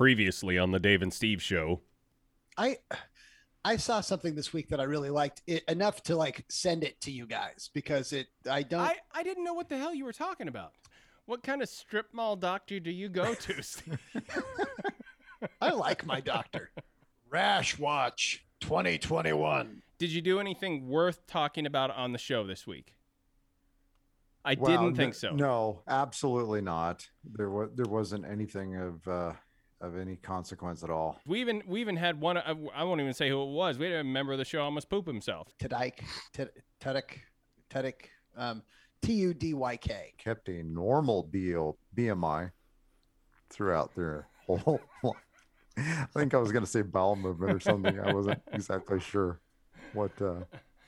Previously on the Dave and Steve show. I I saw something this week that I really liked it enough to like send it to you guys because it I don't I, I didn't know what the hell you were talking about. What kind of strip mall doctor do you go to? Steve? I like my doctor. Rash Watch 2021. Did you do anything worth talking about on the show this week? I Well, didn't think so. No, absolutely not. There was there wasn't anything of uh, of any consequence at all. We even we even had one. I I won't even say who it was. We had a member of the show almost poop himself. Tadike, Tudyk, Tudyk, um, T U D Y K. Kept a normal BO, BMI throughout their whole. I think I was going to say bowel movement or something. I wasn't exactly sure what uh,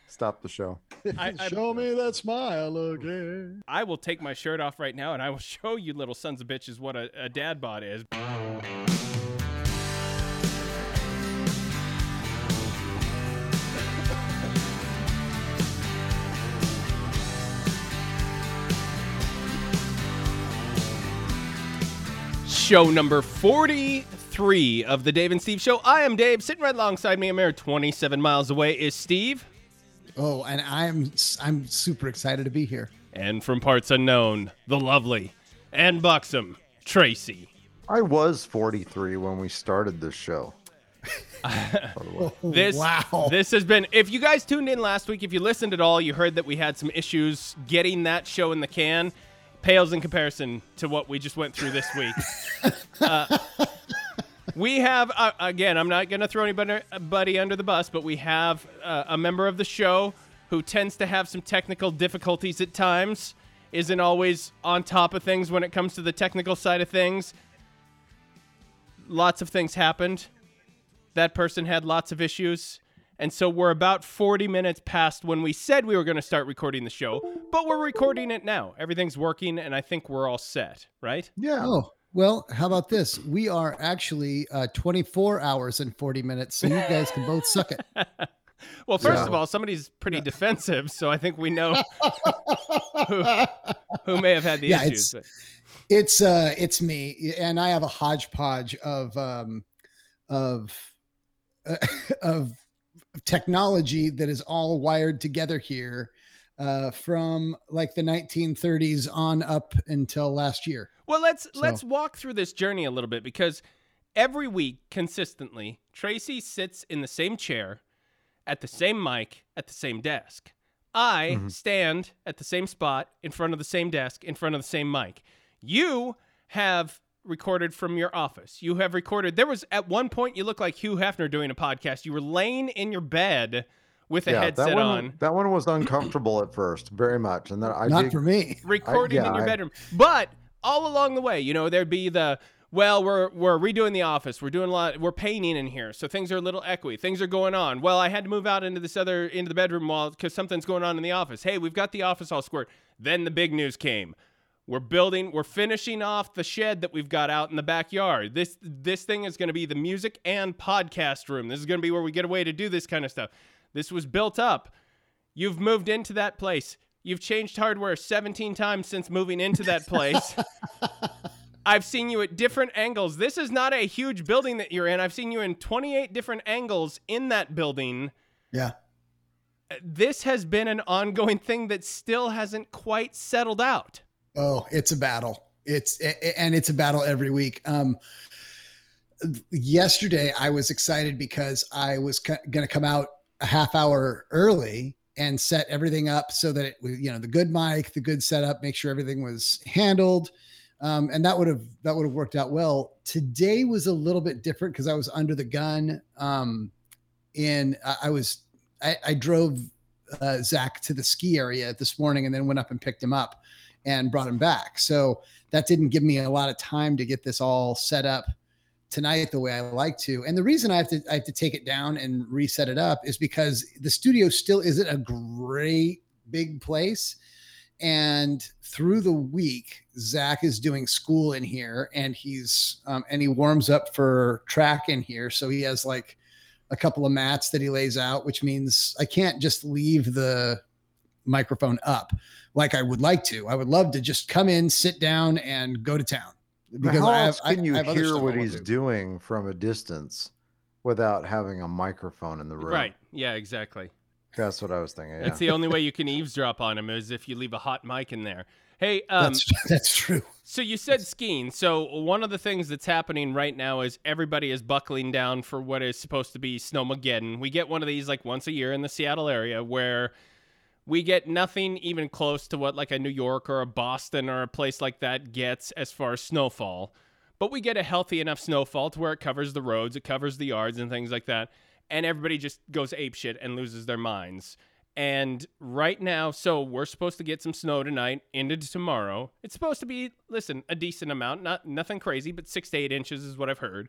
stopped the show. I- I- Show me that smile again. I will take my shirt off right now and I will show you little sons of bitches what a, a dad bod is. Show number 43 of the Dave and Steve show. I am Dave. Sitting right alongside me, a mere 27 miles away, is Steve. Oh, and I'm I'm super excited to be here. And from parts unknown, the lovely and buxom Tracy. I was 43 when we started this show. This wow. this has been if you guys tuned in last week, if you listened at all, you heard that we had some issues getting that show in the can. Pales in comparison to what we just went through this week. uh, we have uh, again. I'm not going to throw anybody buddy under the bus, but we have uh, a member of the show who tends to have some technical difficulties at times. Isn't always on top of things when it comes to the technical side of things. Lots of things happened that person had lots of issues. And so we're about 40 minutes past when we said we were going to start recording the show, but we're recording it now. Everything's working, and I think we're all set, right? Yeah. Oh, well, how about this? We are actually uh, 24 hours and 40 minutes, so you guys can both suck it. Well, first Yeah. of all, somebody's pretty defensive, so I think we know who, who may have had the Yeah, issues. it's- It's uh it's me and I have a hodgepodge of um of of technology that is all wired together here uh from like the 1930s on up until last year. Well, let's So- let's walk through this journey a little bit because every week consistently, Tracy sits in the same chair at the same mic at the same desk. I stand at the same spot in front of the same desk in front of the same mic. You have recorded from your office. You have recorded. There was at one point you looked like Hugh Hefner doing a podcast. You were laying in your bed with a yeah, headset that one, on. That one was uncomfortable at first, very much, and then I Not did, for me. recording yeah, in your I- bedroom. But all along the way, you know, there'd be the well, we're we're redoing the office. We're doing a lot. We're painting in here, so things are a little echoey. Things are going on. Well, I had to move out into this other into the bedroom while because something's going on in the office. Hey, we've got the office all squared. Then the big news came. We're building. We're finishing off the shed that we've got out in the backyard. This this thing is going to be the music and podcast room. This is going to be where we get away to do this kind of stuff. This was built up. You've moved into that place. You've changed hardware 17 times since moving into that place. I've seen you at different angles. This is not a huge building that you're in. I've seen you in 28 different angles in that building. Yeah. This has been an ongoing thing that still hasn't quite settled out. Oh, it's a battle. It's and it's a battle every week. Um yesterday I was excited because I was going to come out a half hour early and set everything up so that it was, you know, the good mic, the good setup, make sure everything was handled. Um, and that would have that would have worked out well. Today was a little bit different because I was under the gun. Um, and I, I was I, I drove uh, Zach to the ski area this morning and then went up and picked him up and brought him back. So that didn't give me a lot of time to get this all set up tonight the way I like to. And the reason I have to I have to take it down and reset it up is because the studio still isn't a great big place. And through the week, Zach is doing school in here, and he's um, and he warms up for track in here. So he has like a couple of mats that he lays out, which means I can't just leave the microphone up like I would like to. I would love to just come in, sit down, and go to town. Because how I else have, can you I, I hear what do. he's doing from a distance without having a microphone in the room? Right. Yeah, exactly. That's what I was thinking. Yeah. That's the only way you can eavesdrop on him is if you leave a hot mic in there. Hey, um, That's that's true. so you said skiing. So one of the things that's happening right now is everybody is buckling down for what is supposed to be Snowmageddon. We get one of these like once a year in the Seattle area where we get nothing even close to what like a New York or a Boston or a place like that gets as far as snowfall. But we get a healthy enough snowfall to where it covers the roads, it covers the yards and things like that. And everybody just goes apeshit and loses their minds. And right now, so we're supposed to get some snow tonight into tomorrow. It's supposed to be, listen, a decent amount, not nothing crazy, but six to eight inches is what I've heard.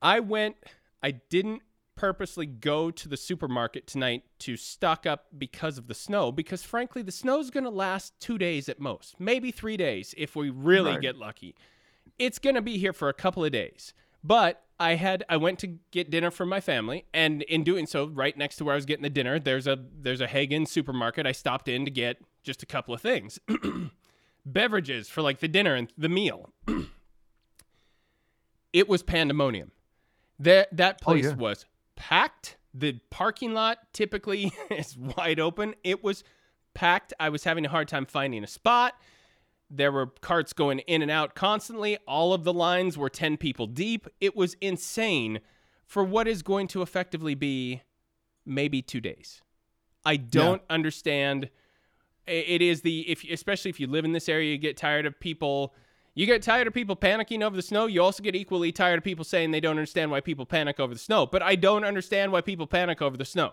I went, I didn't purposely go to the supermarket tonight to stock up because of the snow, because frankly, the snow's going to last two days at most, maybe three days if we really Right. get lucky. It's going to be here for a couple of days. But I had I went to get dinner for my family, and in doing so, right next to where I was getting the dinner, there's a there's a Haggen supermarket. I stopped in to get just a couple of things, beverages for like the dinner and the meal. it was pandemonium. That that Oh, place yeah. was packed. The parking lot typically is wide open. It was packed. I was having a hard time finding a spot. There were carts going in and out constantly. All of the lines were 10 people deep. It was insane for what is going to effectively be maybe 2 days. I don't understand it is the if especially if you live in this area you get tired of people you get tired of people panicking over the snow. You also get equally tired of people saying they don't understand why people panic over the snow. But I don't understand why people panic over the snow.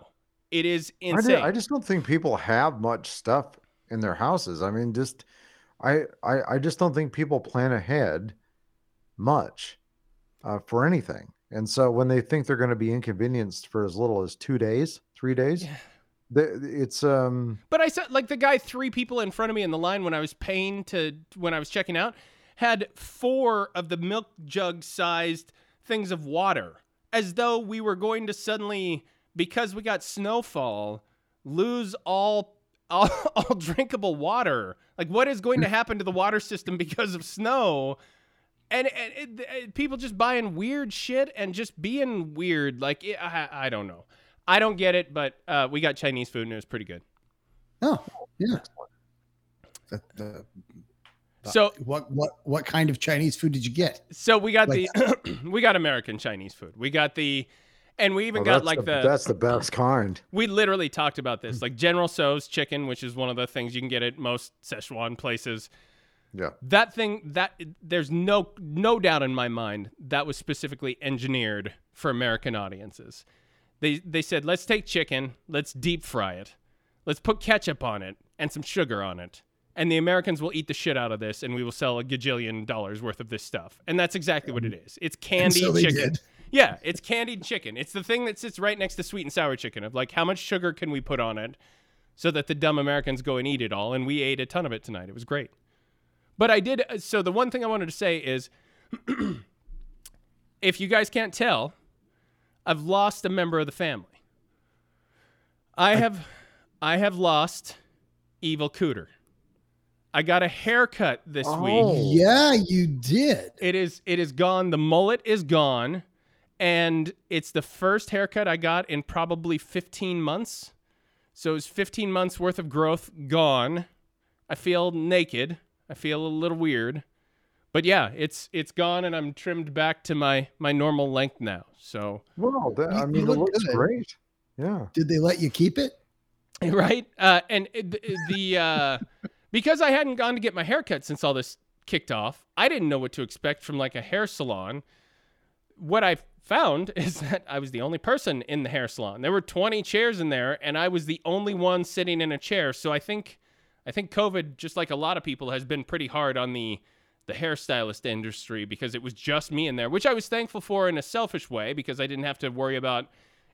It is I, insane. I just don't think people have much stuff in their houses. I mean, just I I, I just don't think people plan ahead much uh, for anything. And so when they think they're going to be inconvenienced for as little as two days, three days, Yeah. they, it's um But I said like the guy three people in front of me in the line when I was paying to when I was checking out had four of the milk jug sized things of water as though we were going to suddenly because we got snowfall lose all all, all drinkable water. Like what is going to happen to the water system because of snow? And, and people just buying weird shit and just being weird. Like it, I, I don't know. I don't get it, but uh, we got Chinese food and it was pretty good. Oh, yeah. The, So what what what kind of Chinese food did you get? So we got Like- the we got American Chinese food. We got the and we even oh, got like the, the, that's the best kind. we literally talked about this. Hmm. Like General Tso's chicken, which is one of the things you can get at most Szechuan places. Yeah. That thing that there's no no doubt in my mind that was specifically engineered for American audiences. They they said, "Let's take chicken, let's deep fry it. Let's put ketchup on it and some sugar on it." And the Americans will eat the shit out of this, and we will sell a gajillion dollars worth of this stuff. And that's exactly what it is. It's candied so chicken. did. Yeah, it's candied chicken. It's the thing that sits right next to sweet and sour chicken of like how much sugar can we put on it so that the dumb Americans go and eat it all. And we ate a ton of it tonight. It was great. But I did. Uh, so the one thing I wanted to say is if you guys can't tell, I've lost a member of the family. I have I have lost Evil Cooter. I got a haircut this week. Oh. Yeah, you did. It is it is gone. The mullet is gone. And it's the first haircut I got in probably 15 months. So it's 15 months worth of growth gone. I feel naked. I feel a little weird. But yeah, it's it's gone and I'm trimmed back to my my normal length now. So Well, that, I mean, it look looks good. great. Yeah. Did they let you keep it? right uh and the, the uh because i hadn't gone to get my haircut since all this kicked off i didn't know what to expect from like a hair salon. What i found is that i was the only person in the hair salon. There were 20 chairs in there and i was the only one sitting in a chair. So i think i think covid just like a lot of people has been pretty hard on the the hairstylist industry because it was just me in there which i was thankful for in a selfish way because i didn't have to worry about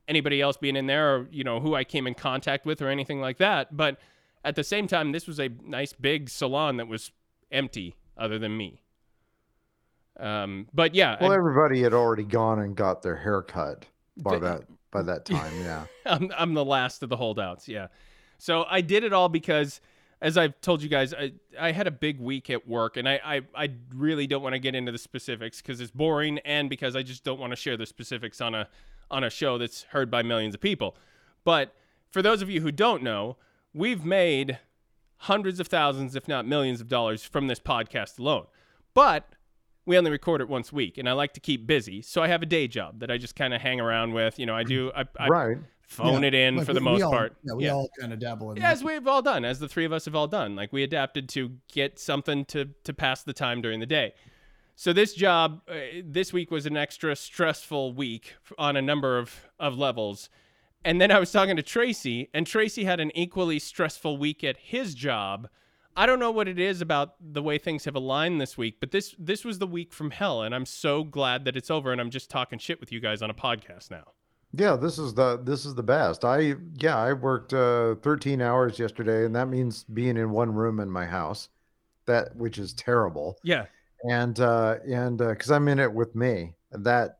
anybody else being in there or you know who I came in contact with or anything like that. But at the same time, this was a nice big salon that was empty other than me. Um, but yeah, Well, I, everybody had already gone and got their hair cut by Th- that by that time. Yeah. I'm, I'm the last of the holdouts. Yeah. So I did it all because as I've told you guys, I, I had a big week at work, and I, I, I really don't want to get into the specifics because it's boring, and because I just don't want to share the specifics on a on a show that's heard by millions of people. But for those of you who don't know, we've made hundreds of thousands, if not millions of dollars from this podcast alone. But we only record it once a week, and I like to keep busy, so I have a day job that I just kind of hang around with. You know, I do I, I right. phone Yeah, it in like for the we- most we all- part. Yeah, we Yeah. all kind of dabble in Yeah, as we've all done, as the three of us have all done. Like we adapted to get something to to pass the time during the day. So this job uh, this week was an extra stressful week on a number of of levels. And then I was talking to Tracy, and Tracy had an equally stressful week at his job. I don't know what it is about the way things have aligned this week, but this this was the week from hell, and I'm so glad that it's over. And I'm just talking shit with you guys on a podcast now. Yeah, this is the this is the best. I yeah, I worked uh 13 hours yesterday and that means being in one room in my house. That which is terrible. Yeah, And uh and uh cuz I'm in it with me. That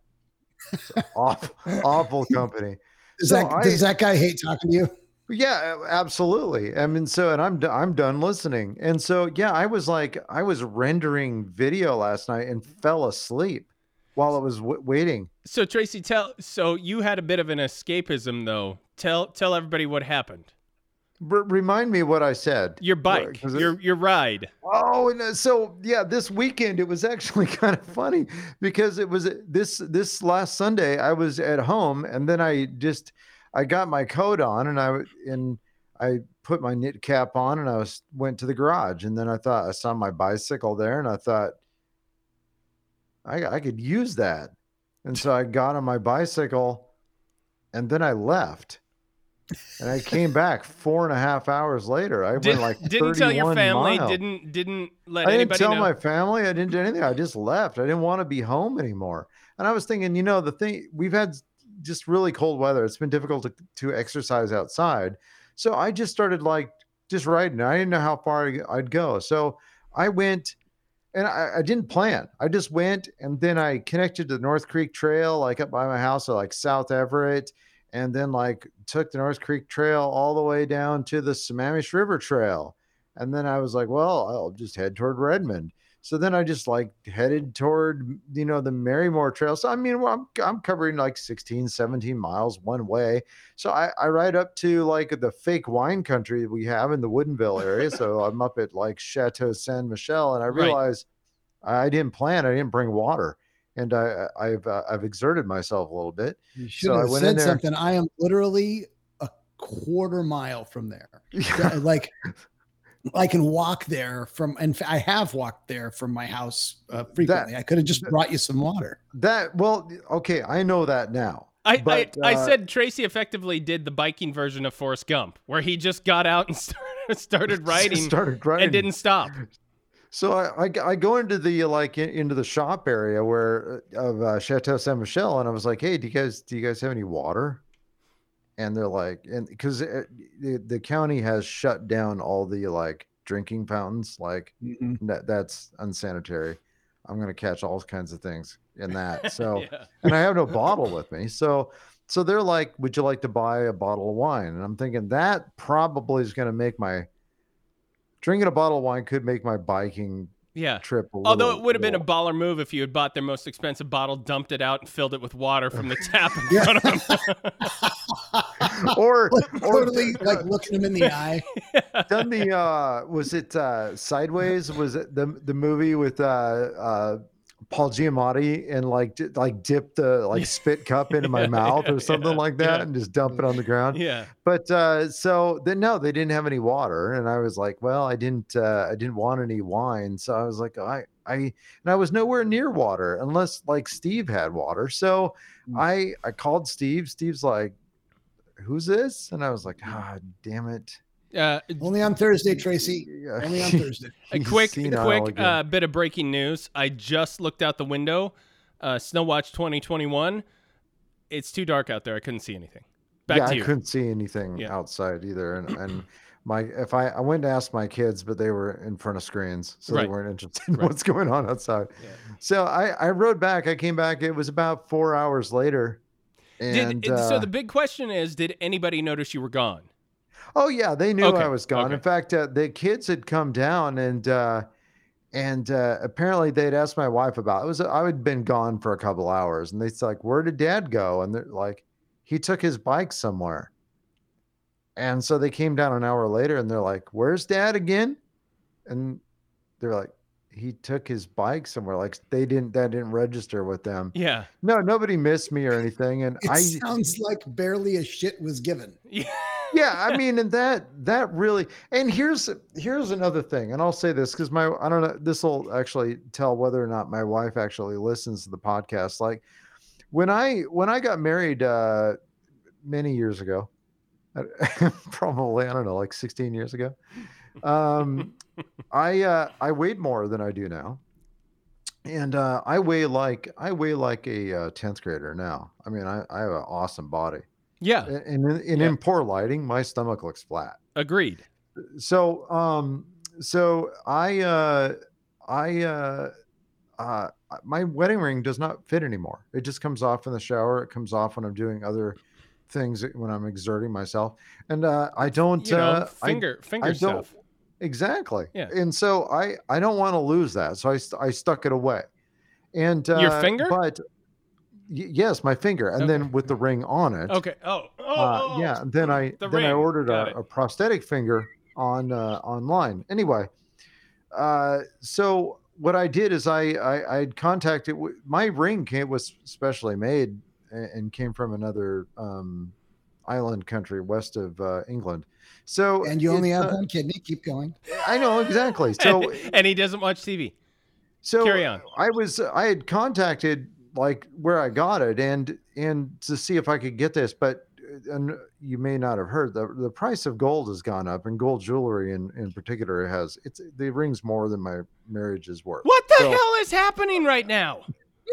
awful awful company. Does So that I- does that guy hate talking to you? Yeah, absolutely. I mean, so and I'm I'm done listening. And so yeah, I was like I was rendering video last night and fell asleep while I was w- waiting. So Tracy, tell. So you had a bit of an escapism, though. Tell tell everybody what happened. R- remind me what I said. Your bike, your your ride. Oh, and uh, so yeah, this weekend it was actually kind of funny because it was uh, this this last Sunday I was at home and then I just I got my coat on and I and I put my knit cap on and I was went to the garage and then I thought I saw my bicycle there and I thought I I could use that. And so I got on my bicycle and then I left. And I came back four and a half hours later. I Did, went like didn't tell your family. miles. Didn't didn't let I didn't anybody tell know. my family. I didn't do anything. I just left. I didn't want to be home anymore. And I was thinking, you know, the thing we've had just really cold weather. It's been difficult to, to exercise outside. So I just started like just riding. I didn't know how far I'd go. So I went and I, I didn't plan. I just went and then I connected to the North Creek Trail, like up by my house, so like South Everett, and then like took the North Creek Trail all the way down to the Sammamish River Trail. And then I was like, well, I'll just head toward Redmond. So then I just like headed toward, you know, the Marymoor Trail. So I mean, well, I'm, I'm covering like 16, 17 miles one way. So I, I ride up to like the fake wine country we have in the Woodinville area. so I'm up at like Chateau Saint Michelle and I Right. realized I didn't plan, I didn't bring water. And I, I've uh, I've exerted myself a little bit. You should So I have went in said there- something. I am literally a quarter mile from there. Yeah, like I can walk there from, and I have walked there from my house uh, frequently. I could have just brought you some water. That well, okay, I know that now. I, But, I, I uh, said Tracy effectively did the biking version of Forrest Gump, where he just got out and started, started riding started riding and didn't stop. So I, I, I go into the like in, into the shop area where uh, of uh, Chateau Saint Michelle, and I was like, "Hey, do you guys do you guys have any water?" And they're like, and because the, the county has shut down all the like drinking fountains, like that that's unsanitary. I'm gonna catch all kinds of things in that. So yeah. and I have no bottle with me. So so they're like, "Would you like to buy a bottle of wine?" And I'm thinking that probably is going to make my drinking a bottle of wine could make my biking Yeah. trip. A Although it would have been a baller move if you had bought their most expensive bottle, dumped it out, and filled it with water from the tap in front of them. or Like, or totally like looking him in the eye. done the uh was it uh Sideways? Was it the the movie with uh uh Paul Giamatti and like like dip the like spit cup into my Yeah, mouth or something yeah, like that yeah. and just dump it on the ground. yeah. but uh so then no they didn't have any water and i was like well i didn't uh i didn't want any wine so i was like i i and i was nowhere near water unless like steve had water so Mm. i i called steve steve's like who's this and i was like ah damn it Uh, Only on Thursday, Tracy. Yeah, Only on Thursday. a quick, senile quick uh, bit of breaking news. I just looked out the window. Uh, Snow Watch 2021. It's too dark out there. I couldn't see anything. Back yeah to i couldn't see anything Yeah. outside either and and my if i i went to ask my kids but they were in front of screens so they weren't interested in Right. what's going on outside Yeah. so i i rode back i came back it was about four hours later and Did, so uh, the big question is, did anybody notice you were gone? Oh yeah, they knew Okay, I was gone. okay. In fact, uh, the kids had come down and uh, and uh, apparently they'd asked my wife about it. was I had been gone for a couple hours, and they's like, "Where did Dad go?" And they're like, "He took his bike somewhere." And so they came down an hour later, and they're like, "Where's Dad again?" And they're like, "He took his bike somewhere." Like they didn't that didn't register with them. Yeah. No, nobody missed me or anything, and It I sounds like barely a shit was given. Yeah. yeah i mean and that that really and here's here's another thing and i'll say this because my i don't know this will actually tell whether or not my wife actually listens to the podcast like when i when i got married uh many years ago probably i don't know like 16 years ago um i uh i weighed more than i do now and uh i weigh like i weigh like a uh, 10th grader now i mean i, I have an awesome body Yeah. and, and, in, and Yeah. in poor lighting, my stomach looks flat. Agreed. So, um, so I, uh, I, uh, uh, my wedding ring does not fit anymore. It just comes off in the shower. It comes off when I'm doing other things when I'm exerting myself, and uh, I don't. You know, uh, I- finger finger I don't- stuff. Exactly. Yeah. And so I, I don't want to lose that. So I, I stuck it away. And uh, Your finger? But y- yes, my finger, and Okay. then with the ring on it. Okay. Oh. Oh. Uh, oh, yeah. Then I The then I ordered a, a prosthetic finger on uh, online. Anyway, uh, so what I did is I I, I had contacted my ring came was specially made and, and came from another um, island country west of uh, England. So And you only have uh, one kidney. Keep going. I know exactly. So and, and he doesn't watch TV. so Carry on. I was I had contacted like where I got it and and to see if I could get this, but uh, and you may not have heard the the price of gold has gone up and gold jewelry in in particular has it's the rings more than my marriage is worth. What the So- hell is happening right now?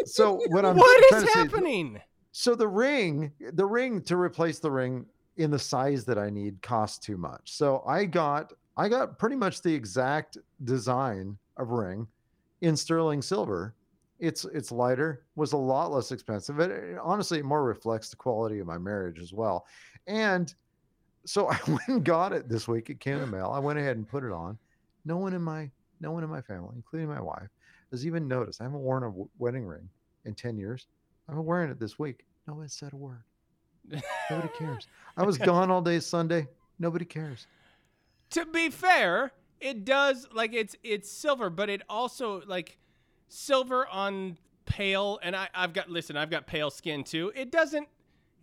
So what I'm what is trying is to say- happening? So the ring, the ring to replace the ring in the size that I need costs too much. So I got I got pretty much the exact design of ring in sterling silver. It's it's lighter, was a lot less expensive. It, it honestly more reflects the quality of my marriage as well. And so I went and got it this week. It in the mail. I went ahead and put it on. No one in my no one in my family, including my wife, has even noticed. I haven't worn a w- wedding ring in 10 years. I'm wearing it this week. No one said a word. Nobody cares. I was gone all day Sunday. Nobody cares. to be fair, it does like it's it's silver, but it also like silver on pale. And I I've got listen, I've got pale skin too. It doesn't.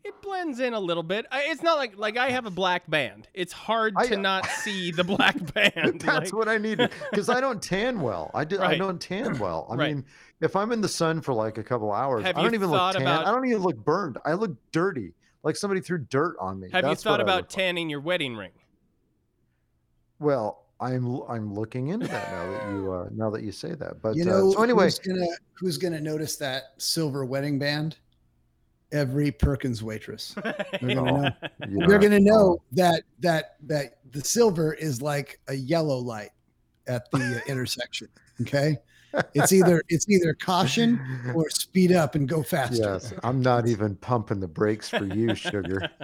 It blends in a little bit. I, it's not like like I have a black band. It's hard I- to not see the black band. That's like- what I needed because I don't tan well. I do. I Right. don't tan well. I Right. mean, if I'm in the sun for like a couple hours, Have I don't you even look thought tan. about- I don't even look burned. I look dirty, like somebody threw dirt on me. Have you thought about look like. tanning your wedding ring? Well, I'm l- I'm looking into that now that you uh, now that you say that. But you uh, know, so anyway, who's gonna who's gonna notice that silver wedding band? Every Perkins waitress. They're gonna know. yeah. They're gonna know that that that the silver is like a yellow light at the uh, intersection. Okay, it's either it's either caution or speed up and go faster. Yes, I'm not even pumping the brakes for you, sugar.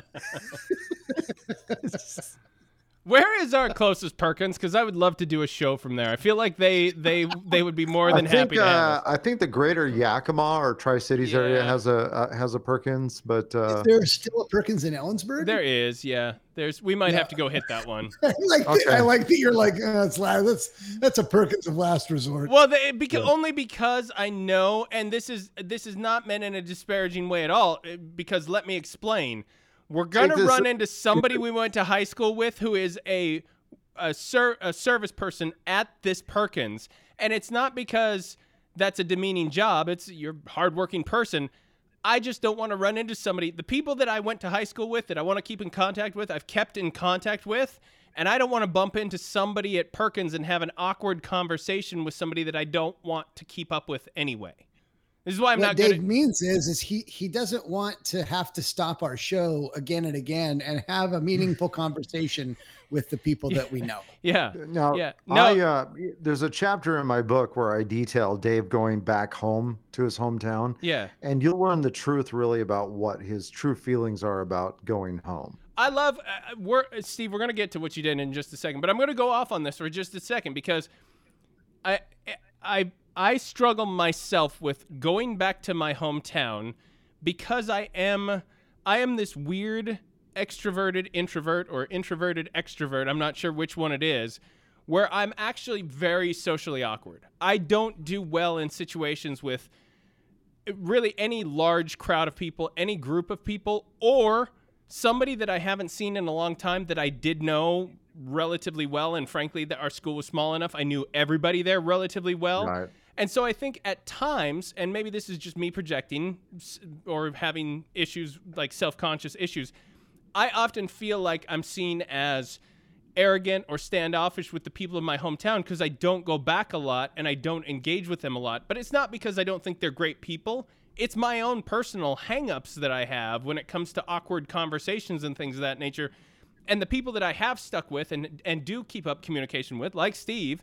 Where is our closest Perkins? Because I would love to do a show from there. I feel like they they they would be more than I think happy to have uh, us. I think the greater Yakima or Tri Cities area has a uh, has a Perkins, but uh, Is there still a Perkins in Ellensburg? There is, yeah. There's we might Yeah. have to go hit that one. I like that- Okay. I like that you're like uh, that's that's that's a Perkins of last resort. Well, they, because Yeah. only because I know, and this is this is not meant in a disparaging way at all. uh, Because let me explain, we're gonna run into somebody we went to high school with who is a a, ser- a service person at this Perkins, and it's not because that's a demeaning job. It's you're a hardworking person. I just don't want to run into somebody. The people that I went to high school with, that I want to keep in contact with, I've kept in contact with, and I don't want to bump into somebody at Perkins and have an awkward conversation with somebody that I don't want to keep up with anyway. This is why I'm what not Dave good. means is is he he doesn't want to have to stop our show again and again and have a meaningful conversation with the people that we know. Yeah, now yeah. I No, uh, there's a chapter in my book where I detail Dave going back home to his hometown, yeah. and you'll learn the truth really about what his true feelings are about going home. I love uh, we're Steve. We're gonna get to what you did in just a second, but I'm gonna go off on this for just a second because I I I struggle myself with going back to my hometown because I am I am this weird extroverted introvert or introverted extrovert. I'm not sure which one it is. Where I'm actually very socially awkward. I don't do well in situations with really any large crowd of people, any group of people, or somebody that I haven't seen in a long time that I did know relatively well. And frankly, that our school was small enough, I knew everybody there relatively well. Right. And so I think at times, and maybe this is just me projecting or having issues like self conscious issues, I often feel like I'm seen as arrogant or standoffish with the people of my hometown because I don't go back a lot and I don't engage with them a lot. But it's not because I don't think they're great people. It's my own personal hangups that I have when it comes to awkward conversations and things of that nature. And the people that I have stuck with and and do keep up communication with, like Steve,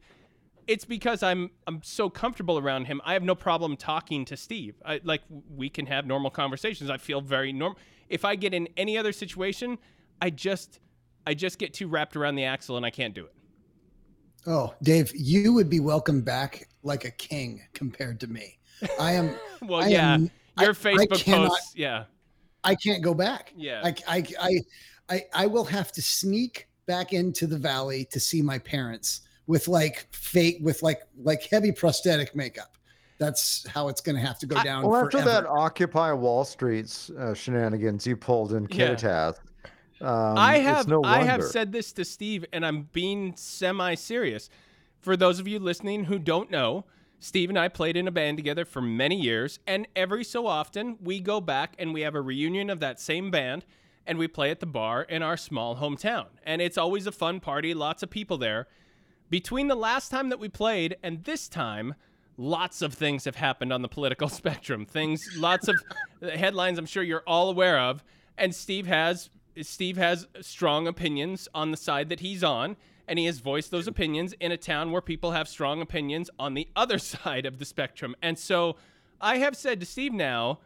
it's because I'm I'm so comfortable around him. I have no problem talking to Steve. I like we can have normal conversations. I feel very normal. If I get in any other situation, I just I just get too wrapped around the axle and I can't do it. Oh, Dave, you would be welcome back like a king compared to me. I am. Well, I yeah, am- your I- I Facebook cannot- posts, yeah, I can't go back. yeah. I, I, I, I, I will have to sneak back into the valley to see my parents with like fake, with like like heavy prosthetic makeup. That's how it's going to have to go I- down. Well, after that. Occupy Wall Street's uh, shenanigans you pulled in Yeah. Um, I it's have no I have said this to Steve, and I'm being semi serious. For those of you listening who don't know, Steve and I played in a band together for many years, and every so often we go back and we have a reunion of that same band, and we play at the bar in our small hometown, and it's always a fun party, lots of people there. Between the last time that we played and this time, lots of things have happened on the political spectrum. Things, lots of headlines I'm sure you're all aware of. And Steve has Steve has strong opinions on the side that he's on, and he has voiced those opinions in a town where people have strong opinions on the other side of the spectrum. And so I have said to Steve now,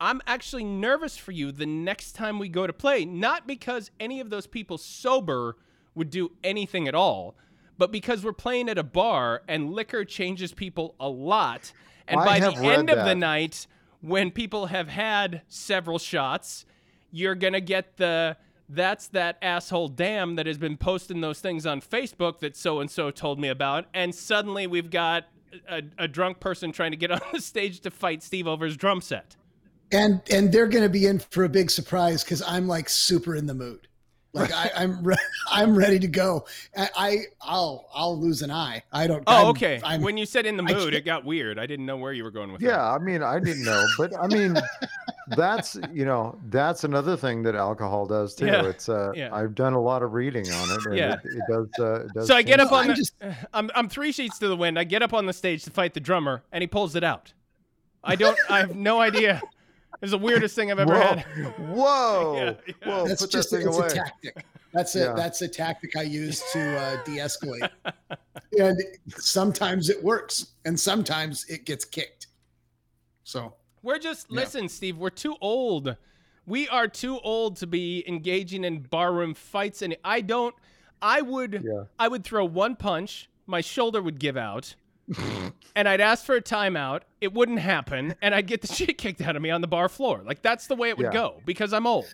I'm actually nervous for you the next time we go to play, not because any of those people sober would do anything at all, but because we're playing at a bar and liquor changes people a lot. And I by the have read end of the night, when people have had several shots, you're going to get the that's that asshole damn that has been posting those things on Facebook that so and so told me about. And suddenly we've got a, a drunk person trying to get on the stage to fight Steve over his drum set. and and they're going to be in for a big surprise because I'm like super in the mood. Like I, I'm re- I'm ready to go. I, I I'll I'll lose an eye. I don't. Oh, I'm- okay. I'm, when you said in the mood, it got weird. I didn't know where you were going with that. Yeah, I mean, I didn't know, but I mean, that's you know, that's another thing that alcohol does too. Yeah, It's uh, yeah. I've done a lot of reading on it, and Yeah. it, it does. Uh, it does So I get up on I'm the, just- I'm I'm three sheets to the wind. I get up on the stage to fight the drummer, and he pulls it out. I don't. I have no idea. It's the weirdest thing I've ever Whoa, had. whoa, Yeah, yeah. whoa! that's put just that thing it's away. a tactic. That's a Yeah. that's a tactic I use to uh, de-escalate. and sometimes it works, and sometimes it gets kicked. So We're just Yeah. listen, Steve. We're too old. We are too old to be engaging in barroom fights, and I don't. I would. Yeah. I would throw one punch. My shoulder would give out, and I'd ask for a timeout. It wouldn't happen, and I'd get the shit kicked out of me on the bar floor. Like that's the way it would Yeah. go because I'm old.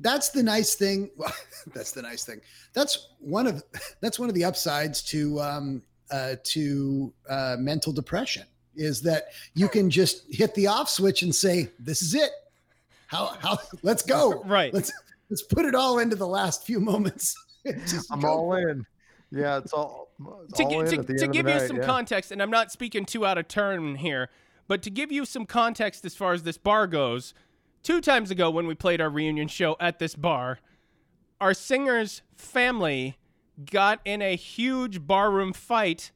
that's the nice thing. Well, that's the nice thing. That's one of that's one of the upsides to um, uh, to uh, mental depression is that you can just hit the off switch and say, "This is it. How how let's go. Right. Let's let's put it all into the last few moments. Just I'm all for it. in. Yeah, it's all. It's to, all to, to give you some yeah. context, and I'm not speaking too out of turn here, but to give you some context as far as this bar goes, two times ago when we played our reunion show at this bar, our singer's family got in a huge barroom fight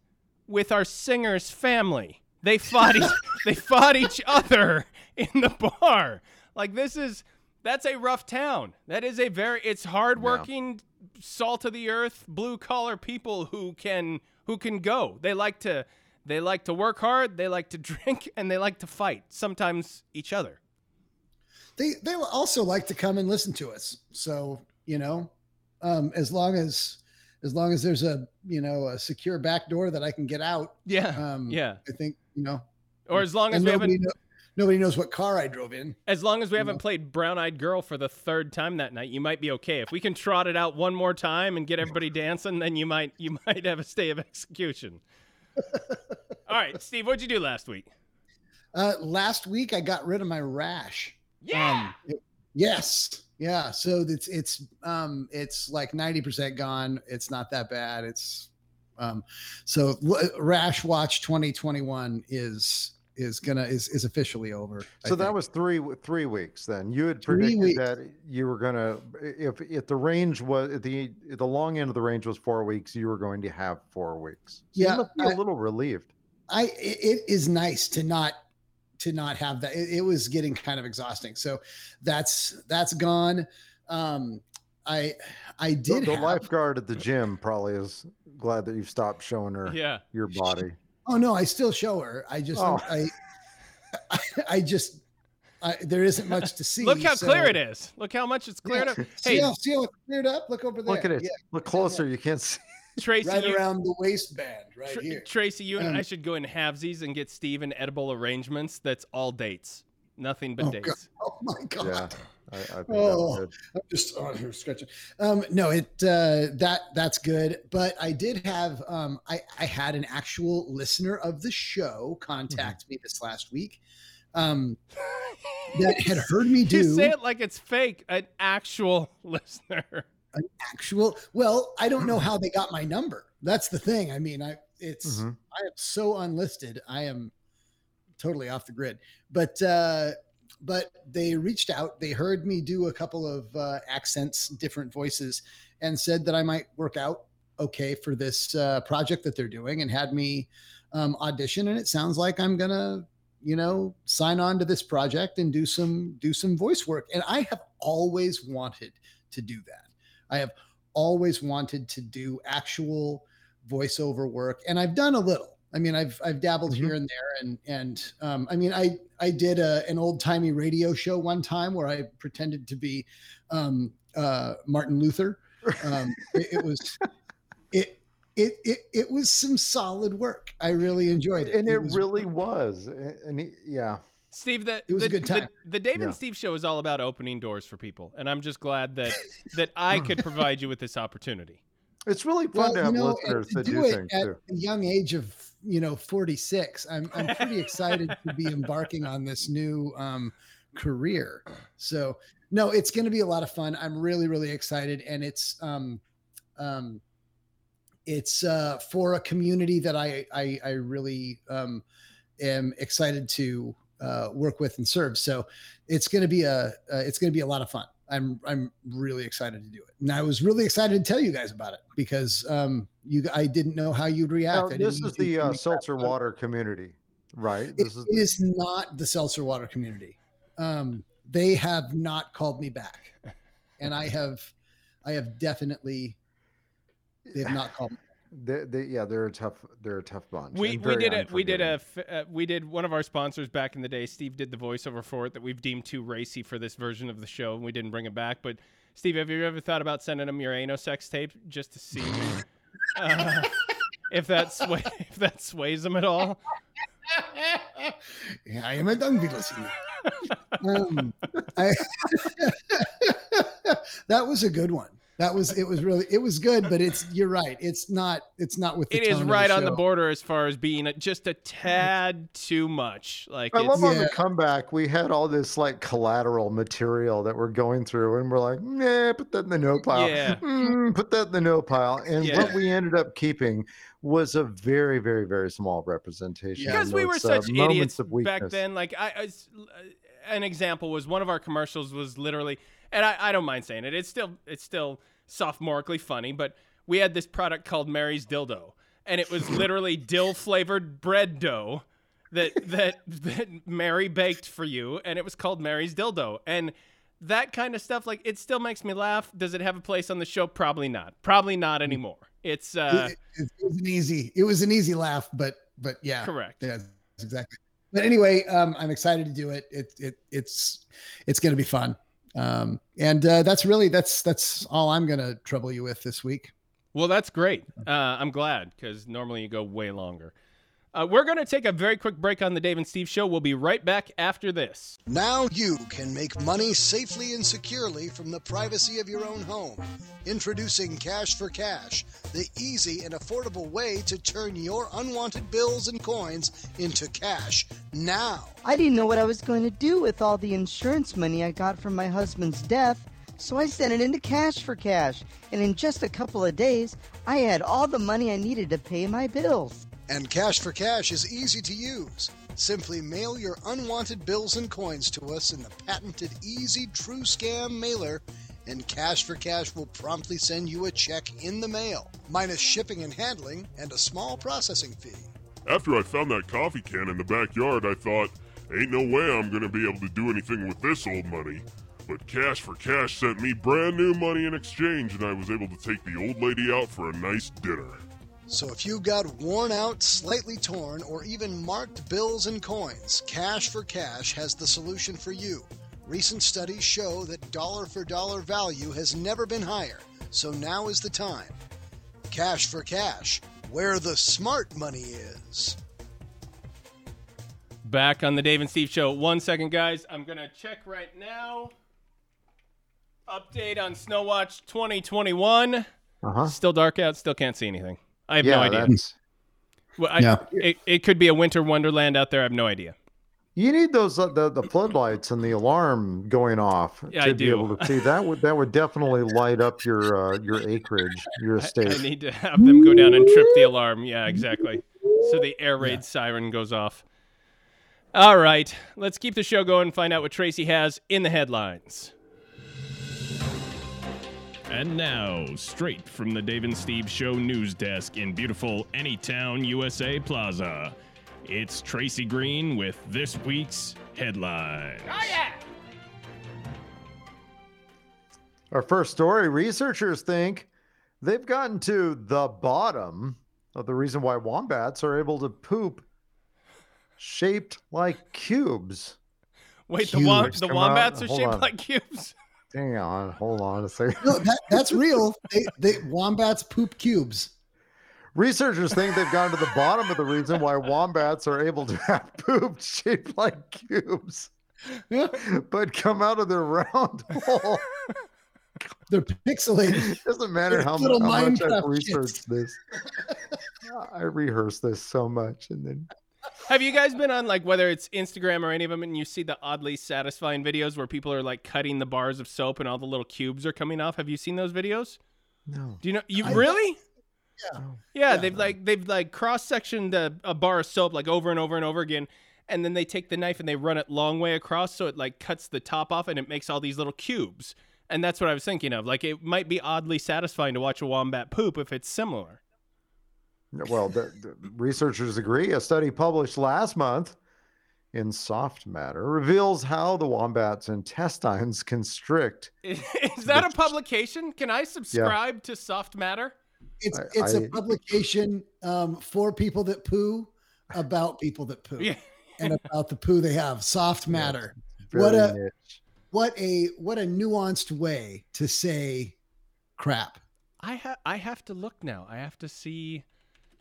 with our singer's family. They fought each, they fought each other in the bar. Like this is that's a rough town. That is a very it's hardworking, salt of the earth, blue collar people who can who can go. They like to they like to work hard, they like to drink, and they like to fight. Sometimes each other. they they also like to come and listen to us. So you know, um, as long as as long as there's a you know a secure back door that I can get out, Yeah. um, Yeah. I think you know. Or as long as we haven't know, nobody knows what car I drove in. as long as we you haven't know. played Brown Eyed Girl for the third time that night, you might be okay. If we can trot it out one more time and get everybody dancing, then you might you might have a stay of execution. All right, Steve, what'd you do last week? Uh, last week I got rid of my rash. Yeah. Um, it- yes. Yeah. So it's it's um it's like 90% gone. It's not that bad. It's um so Rash Watch 2021 is is gonna is is officially over. I So that think. was three three weeks. Then you had Three predicted weeks. that you were gonna if if the range was if the if the long end of the range was four weeks, you were going to have four weeks. So Yeah, you must be a I- little relieved. I it, it is nice to not to not have that. It, it was getting kind of exhausting. So that's that's gone. Um I I The, did the have- lifeguard at the gym probably is glad that you've stopped showing her Yeah. your body. Oh no, I still show her. I just Oh. I, I I just I, there isn't much to see. Look how so- clear it is. Look how much it's cleared up. See how, see how it's cleared up? Look over there. Look at it. Yeah, Look closer. You can't see. Tracy, right you, around the waistband, right Tr- here. Tracy, you and Um, I should go in halvesies and get Steve an edible arrangements. That's all dates, nothing but Oh, dates. God. Oh my god. Yeah, I, I think Oh. good. I'm just on here scratching. Um, no, it uh, that that's good. But I did have um, I I had an actual listener of the show contact me this last week. Um, that had heard me You do say it like it's fake. An actual listener. An actual. Well, I don't know how they got my number. That's the thing. I mean, I it's Mhm. I am so unlisted. I am totally off the grid. But uh but they reached out. They heard me do a couple of uh, accents, different voices, and said that I might work out okay for this uh, project that they're doing, and had me um, audition. And it sounds like I'm gonna, you know, sign on to this project and do some do some voice work. And I have always wanted to do that. I have always wanted to do actual voiceover work, and I've done a little. I mean, I've I've dabbled Mhm. here and there, and and um, I mean, I I did a, an old timey radio show one time where I pretended to be um, uh, Martin Luther. Um, it, it was it, it it it was some solid work. I really enjoyed it, And it was- really was. And he, yeah, Steve, the, It was the, a good time. The, Dave Yeah. and Steve show is all about opening doors for people, and I'm just glad that that I could provide you with this opportunity. it's really Well, fun to you have know, listeners to that do do it things at too. a young age of you know 46 i'm i'm pretty excited to be embarking on this new um career. So no it's going to be a lot of fun. I'm really really excited and it's um um it's uh for a community that i i, I really um am excited to uh work with and serve. So it's going to be a uh, it's going to be a lot of fun. I'm i'm really excited to do it. And i was really excited to tell you guys about it because um you i didn't know how you'd react Now, this is the uh, seltzer about water community, right? It This is is not the seltzer water community. Um, they have not called me back, and I have, I have definitely, they have not called. Me. they, they, yeah, they're a tough, they're a tough bunch. We we did a we did a uh, we did one of our sponsors back in the day. Steve did the voiceover for it that we've deemed too racy for this version of the show, and we didn't bring it back. But Steve, have you ever thought about sending him your anal sex tape just to see uh, if that sway if that sways him at all? Ja, je bent aanwezig. um, I, that was a good one. That was it. Was really it was good, but it's you're right. It's not. It's not with. The It is tone of right on the show. border as far as being just a tad too much. Like I it's, love on Yeah. the comeback. We had all this like collateral material that we're going through, and we're like, nah, put that in the no pile. Yeah. Mm, put that in the no pile. And Yeah. what we ended up keeping was a very, very, very small representation. Yeah. because we were those, uh, such idiots of back then. Like I, I s- uh, an example was one of our commercials was literally, and I, I don't mind saying it. It's still it's still sophomorically funny, but we had this product called Mary's Dildo, and it was literally dill flavored bread dough that that that Mary baked for you, and it was called Mary's Dildo, and that kind of stuff like it still makes me laugh. Does it have a place on the show? Probably not. Probably not anymore. It's uh, It, it, it was an easy. It was an easy laugh, but but yeah, correct. yeah, exactly. but anyway, um, I'm excited to do it. It, it it's it's going to be fun. Um, and uh, that's really that's that's all I'm going to trouble you with this week. Well, that's great. Uh, I'm glad because normally you go way longer. Uh, we're going to take a very quick break on the Dave and Steve show. We'll be right back after this. Now you can make money safely and securely from the privacy of your own home. Introducing Cash for Cash, the easy and affordable way to turn your unwanted bills and coins into cash now. I didn't know what I was going to do with all the insurance money I got from my husband's death, so I sent it into Cash for Cash. And in just a couple of days, I had all the money I needed to pay my bills. And Cash for Cash is easy to use. Simply mail your unwanted bills and coins to us in the patented Easy True Scam mailer, and Cash for Cash will promptly send you a check in the mail, minus shipping and handling and a small processing fee. After I found that coffee can in the backyard, I thought, ain't no way I'm gonna be able to do anything with this old money. But Cash for Cash sent me brand new money in exchange, and I was able to take the old lady out for a nice dinner. So if you've got worn out, slightly torn, or even marked bills and coins, Cash for Cash has the solution for you. Recent studies show that dollar for dollar value has never been higher, so now is the time. Cash for Cash, where the smart money is. Back on the Dave and Steve show. One second, guys. I'm going to check right now. Update on Snowwatch 2021. Uh huh. Still dark out. Still can't see anything. I have Yeah, no idea. Well, I, Yeah. it, it could be a winter wonderland out there. I have no idea. You need those uh, the the floodlights and the alarm going off Yeah, to I be do. able to see. That would that would definitely light up your uh, your acreage, your estate. I need to have them go down and trip the alarm. Yeah, exactly. So the air raid siren goes off. All right, let's keep the show going and find out what Tracy has in the headlines. And now, straight from the Dave and Steve Show news desk in beautiful Anytown, USA Plaza, it's Tracy Green with this week's headlines. Oh, Our first story: researchers think they've gotten to the bottom of the reason why wombats are able to poop shaped like cubes. Wait, the, wom- the come out- wombats are hold shaped on. like cubes. Hang on, hold on a second. No, that, that's real. They, they wombats poop cubes. Researchers think they've gone to the bottom of the reason why wombats are able to have poop shaped like cubes, but come out of their round hole. They're pixelated. Doesn't matter They're how, mu- how much I've researched this. I rehearse this so much, and then Have you guys been on like whether it's Instagram or any of them, and you see the oddly satisfying videos where people are like cutting the bars of soap and all the little cubes are coming off? Have you seen those videos? no. Do you know you I- really? Yeah. Oh. Yeah, Yeah. they've like they've like cross sectioned a, a bar of soap like over and over and over again, and then they take the knife and they run it long way across so it like cuts the top off and it makes all these little cubes. And that's what I was thinking of. Like it might be oddly satisfying to watch a wombat poop if it's similar. Well, the, the researchers agree. A study published last month in Soft Matter reveals how the wombat's intestines constrict. Is that a publication? Can I subscribe to Soft Matter? It's I- it's a I- publication um, for people that poo about people that poo Yeah. and about the poo they have. Soft matter. Very What a- niche. What a what a nuanced way to say crap. I have I have to look now. I have to see.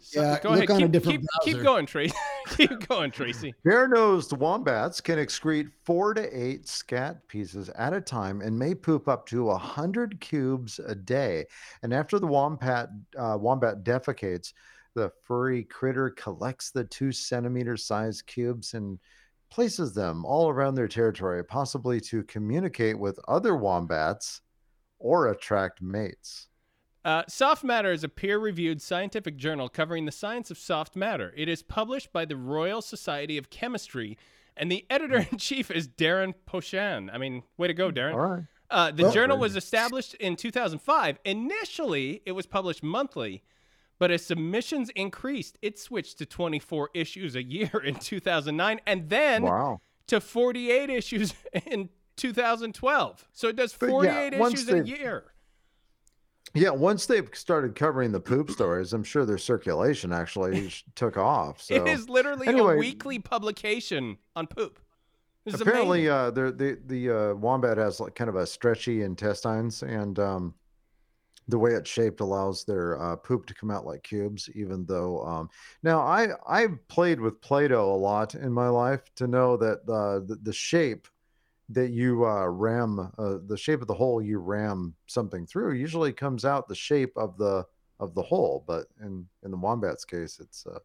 So, Yeah, go look ahead. on a keep, different keep, keep going, Tracy. keep going, Tracy. Bare-nosed wombats can excrete four to eight scat pieces at a time and may poop up to a hundred cubes a day. And after the wombat uh, wombat defecates, the furry critter collects the two centimeter sized cubes and places them all around their territory, possibly to communicate with other wombats or attract mates. Uh, soft Matter is a peer reviewed scientific journal covering the science of soft matter. It is published by the Royal Society of Chemistry, and the editor in chief is Darrin Pochan. I mean, way to go, Darrin. All right. Uh, the Well- journal was established in 2005. Initially, it was published monthly, but as submissions increased, it switched to 24 issues a year in 2009 and then Wow. to 48 issues in 2012. So it does But yeah, 48 issues a year. Yeah, once they've started covering the poop stories, I'm sure their circulation actually took off. So it is literally anyway- a weekly publication on poop. This apparently, uh, the the the uh, wombat has like kind of a stretchy intestines, and um, the way it's shaped allows their uh, poop to come out like cubes. Even though, um, now I I've played with Play-Doh a lot in my life to know that uh, the the shape that you uh, ram uh, the shape of the hole you ram something through usually comes out the shape of the of the hole. But in in the wombat's case, it's uh,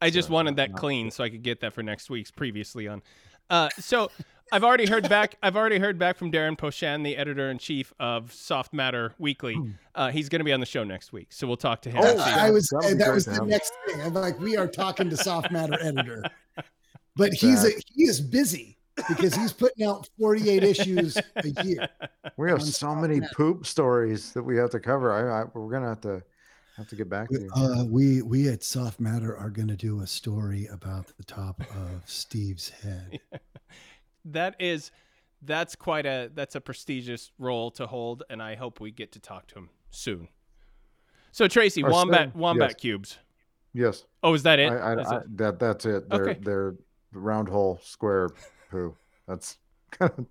I just uh, wanted that not- clean so I could get that for next week's previously on. Uh, so I've already heard back. I've already heard back from Darrin Pochan, the editor in chief of Soft Matter Weekly. Uh, he's going to be on the show next week, so we'll talk to him. Oh, I was That'll that was the have. next thing. I'm like, we are talking to soft matter editor, but he's a, he is busy because he's putting out 48 issues a year. We have so many that. poop stories that we have to cover. I, I we're gonna have to have to get back to you. Uh, we we at Soft Matter are going to do a story about the top of Steve's head. that is that's quite a that's a prestigious role to hold, and I hope we get to talk to him soon. So Tracy, Or wombat soon, wombat yes. cubes. yes, Oh, is that it? I, I, That's I, it? that that's it. They're Okay. they're round hole square poo. That's kind of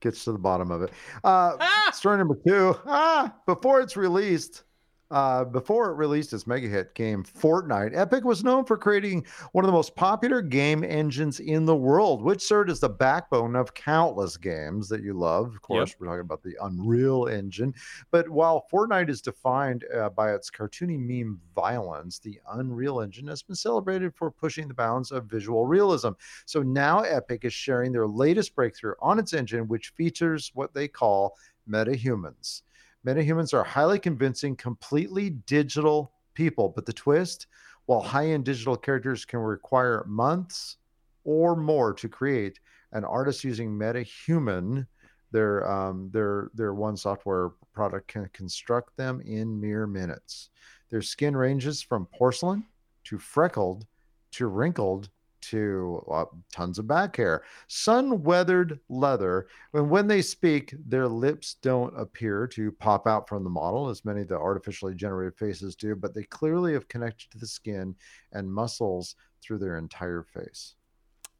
gets to the bottom of it. Uh, Ah! story number two. Ah, before it's released, uh, before it released its mega hit game Fortnite, Epic was known for creating one of the most popular game engines in the world, which served as the backbone of countless games that you love. Of course, we're talking about the Unreal Engine. But while Fortnite is defined uh, by its cartoony meme violence, the Unreal Engine has been celebrated for pushing the bounds of visual realism. So now Epic is sharing their latest breakthrough on its engine, which features what they call metahumans. Metahumans are highly convincing, completely digital people. But the twist while high end digital characters can require months or more to create, an artist using MetaHuman, their, um, their, their one software product, can construct them in mere minutes. Their skin ranges from porcelain to freckled to wrinkled to uh, tons of back hair, sun weathered leather. And when they speak, their lips don't appear to pop out from the model, as many of the artificially generated faces do, but they clearly have connected to the skin and muscles through their entire face.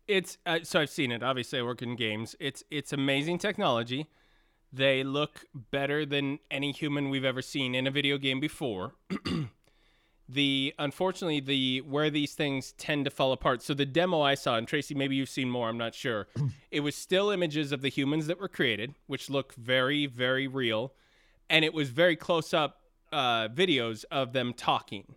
It's uh, so I've seen it. Obviously, I work in games. It's it's amazing technology. They look better than any human we've ever seen in a video game before. the unfortunately the where these things tend to fall apart. So the demo I saw, and Tracy, maybe you've seen more. I'm not sure. it was still images of the humans that were created, which look very very real, and it was very close up uh, videos of them talking.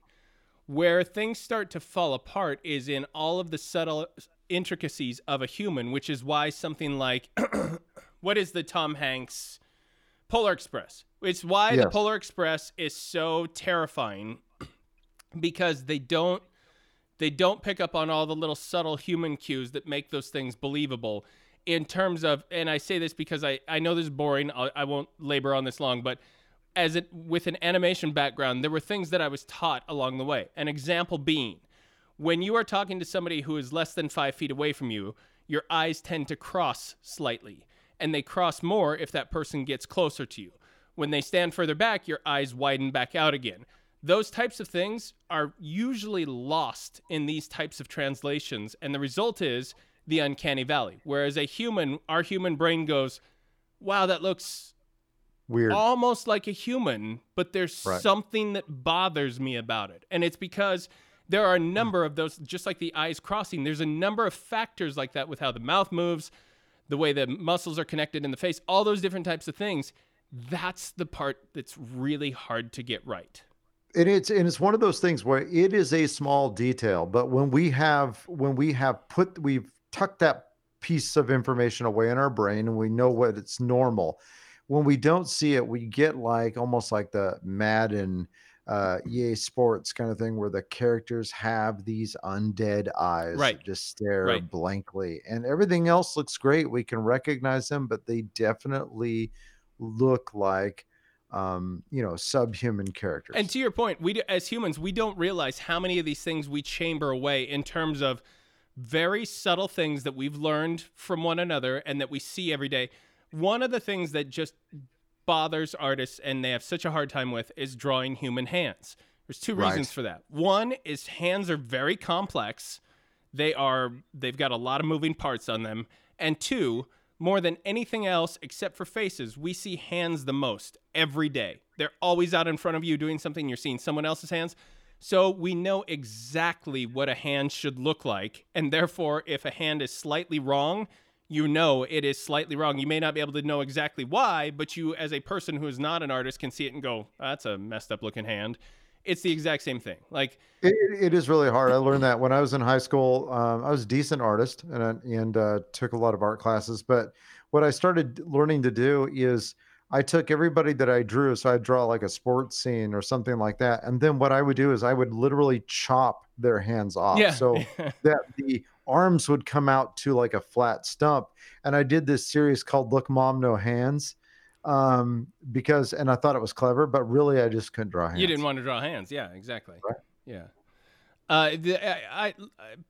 Where things start to fall apart is in all of the subtle intricacies of a human, which is why something like what is the Tom Hanks Polar Express? It's why the Polar Express is so terrifying because they don't they don't pick up on all the little subtle human cues that make those things believable in terms of and i say this because i i know this is boring I'll, i won't labor on this long but as it with an animation background there were things that i was taught along the way. An example being when you are talking to somebody who is less than five feet away from you your eyes tend to cross slightly and they cross more if that person gets closer to you. When they stand further back your eyes widen back out again those types of things are usually lost in these types of translations and the result is the uncanny valley whereas a human our human brain goes wow that looks Weird. almost like a human but there's Right. something that bothers me about it and it's because there are a number of those just like the eyes crossing there's a number of factors like that with how the mouth moves the way the muscles are connected in the face all those different types of things that's the part that's really hard to get right and it's and it's one of those things where it is a small detail but when we have when we have put we've tucked that piece of information away in our brain and we know what it's normal when we don't see it we get like almost like the madden uh ea sports kind of thing where the characters have these undead eyes that Right. just stare Right. blankly and everything else looks great we can recognize them but they definitely look like um you know subhuman characters And to your point, we as humans, we don't realize how many of these things we chamber away in terms of very subtle things that we've learned from one another and that we see every day. One of the things that just bothers artists and they have such a hard time with is drawing human hands. There's two Right. reasons for that. One is hands are very complex. They are they've got a lot of moving parts on them. And two, more than anything else except for faces, we see hands the most every day. They're always out in front of you doing something, you're seeing someone else's hands. So we know exactly what a hand should look like. And therefore, if a hand is slightly wrong, you know it is slightly wrong. You may not be able to know exactly why, but you, as a person who is not an artist, can see it and go, that's a messed up looking hand. It's the exact same thing. Like, It, it is really hard. I learned that when I was in high school. Um, I was a decent artist and and uh, took a lot of art classes. But what I started learning to do is I took everybody that I drew. So I'd draw like a sports scene or something like that. And then what I would do is I would literally chop their hands off. yeah. So that the arms would come out to like a flat stump. And I did this series called Look Mom No Hands um because and I thought it was clever, but really I just couldn't draw hands. You didn't want to draw hands. Yeah, exactly. Right. Yeah. Uh, the, I, I,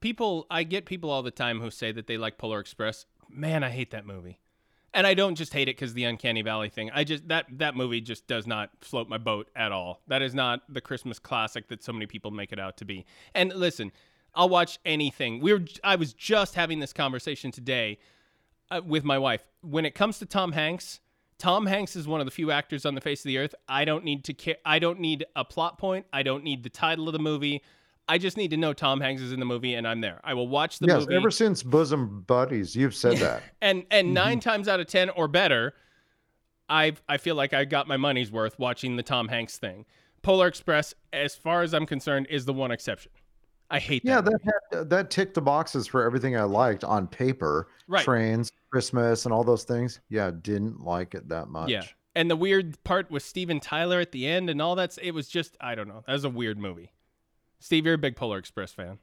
people, I get people all the time who say that they like Polar Express. Man, I hate that movie, and I don't just hate it because the Uncanny Valley thing. I just that that movie just does not float my boat at all. That is not the Christmas classic that so many people make it out to be. And listen, I'll watch anything. We were, I was just having this conversation today uh, with my wife. When it comes to Tom Hanks, Tom Hanks is one of the few actors on the face of the earth. I don't need to care. I don't need a plot point. I don't need the title of the movie. I just need to know Tom Hanks is in the movie and I'm there. I will watch the yes, movie. ever since Bosom Buddies, you've said that. and and Mm-hmm. 9 times out of 10 or better, I I feel like I got my money's worth watching the Tom Hanks thing. Polar Express as far as I'm concerned is the one exception. I hate yeah, that. that that ticked the boxes for everything I liked on paper. Right. Trains, Christmas, and all those things. Yeah, didn't like it that much. Yeah. And the weird part with Steven Tyler at the end and all that's it was just I don't know. That was a weird movie. Steve, you're a big Polar Express fan.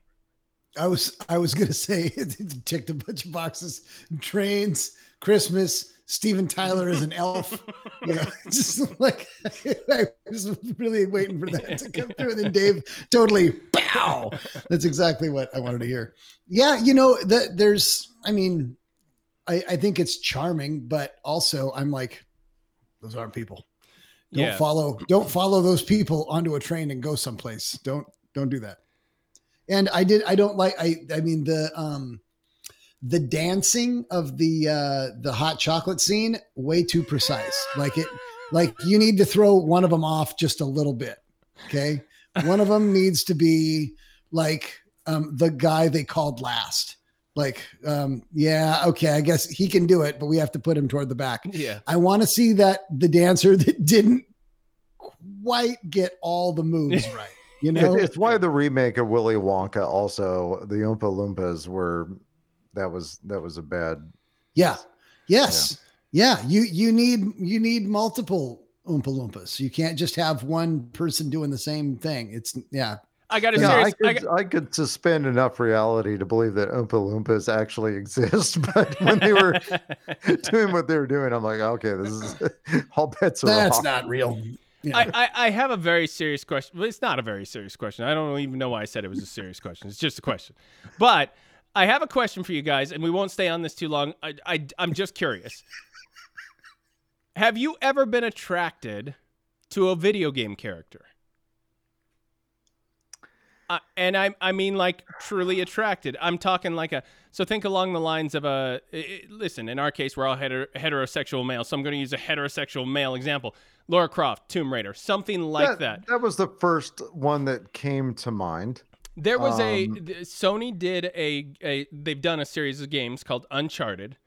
I was I was gonna say it ticked a bunch of boxes. Trains, Christmas, Steven Tyler is an elf. You know, just like I was really waiting for that to come through. And then Dave totally pow. That's exactly what I wanted to hear. Yeah, you know, that there's I mean, I, I think it's charming, but also I'm like, those aren't people. Don't Yeah. follow don't follow those people onto a train and go someplace. Don't don't do that. And I did I don't like I I mean the um the dancing of the uh the hot chocolate scene way too precise. Like it like you need to throw one of them off just a little bit. Okay? One of them needs to be like um the guy they called last. Like um yeah, okay, I guess he can do it, but we have to put him toward the back. Yeah. I want to see that the dancer that didn't quite get all the moves right. You know, it's why the remake of Willy Wonka also the Oompa Loompas were that was that was a bad yeah, yes, yeah. You you need you need multiple Oompa Loompas. You can't just have one person doing the same thing. It's yeah, I got a yeah, serious I I could, got, I, could suspend enough reality to believe that Oompa Loompas actually exist, but when they were doing what they were doing, I'm like, okay, this is all bets are that's off. not real. Yeah. I, I, I have a very serious question. Well, it's not a very serious question. I don't even know why I said it was a serious question. It's just a question. But I have a question for you guys, and we won't stay on this too long. I, I, I'm just curious. have you ever been attracted to a video game character? Uh, and I, I mean like truly attracted. I'm talking like a. So think along the lines of a. i- i- listen, in our case, we're all heter- heterosexual male, so I'm going to use a heterosexual male example. Laura Croft, Tomb Raider, something like that. That was the first one that came to mind. There was a Um, th- Sony did a, a they've done a series of games called Uncharted.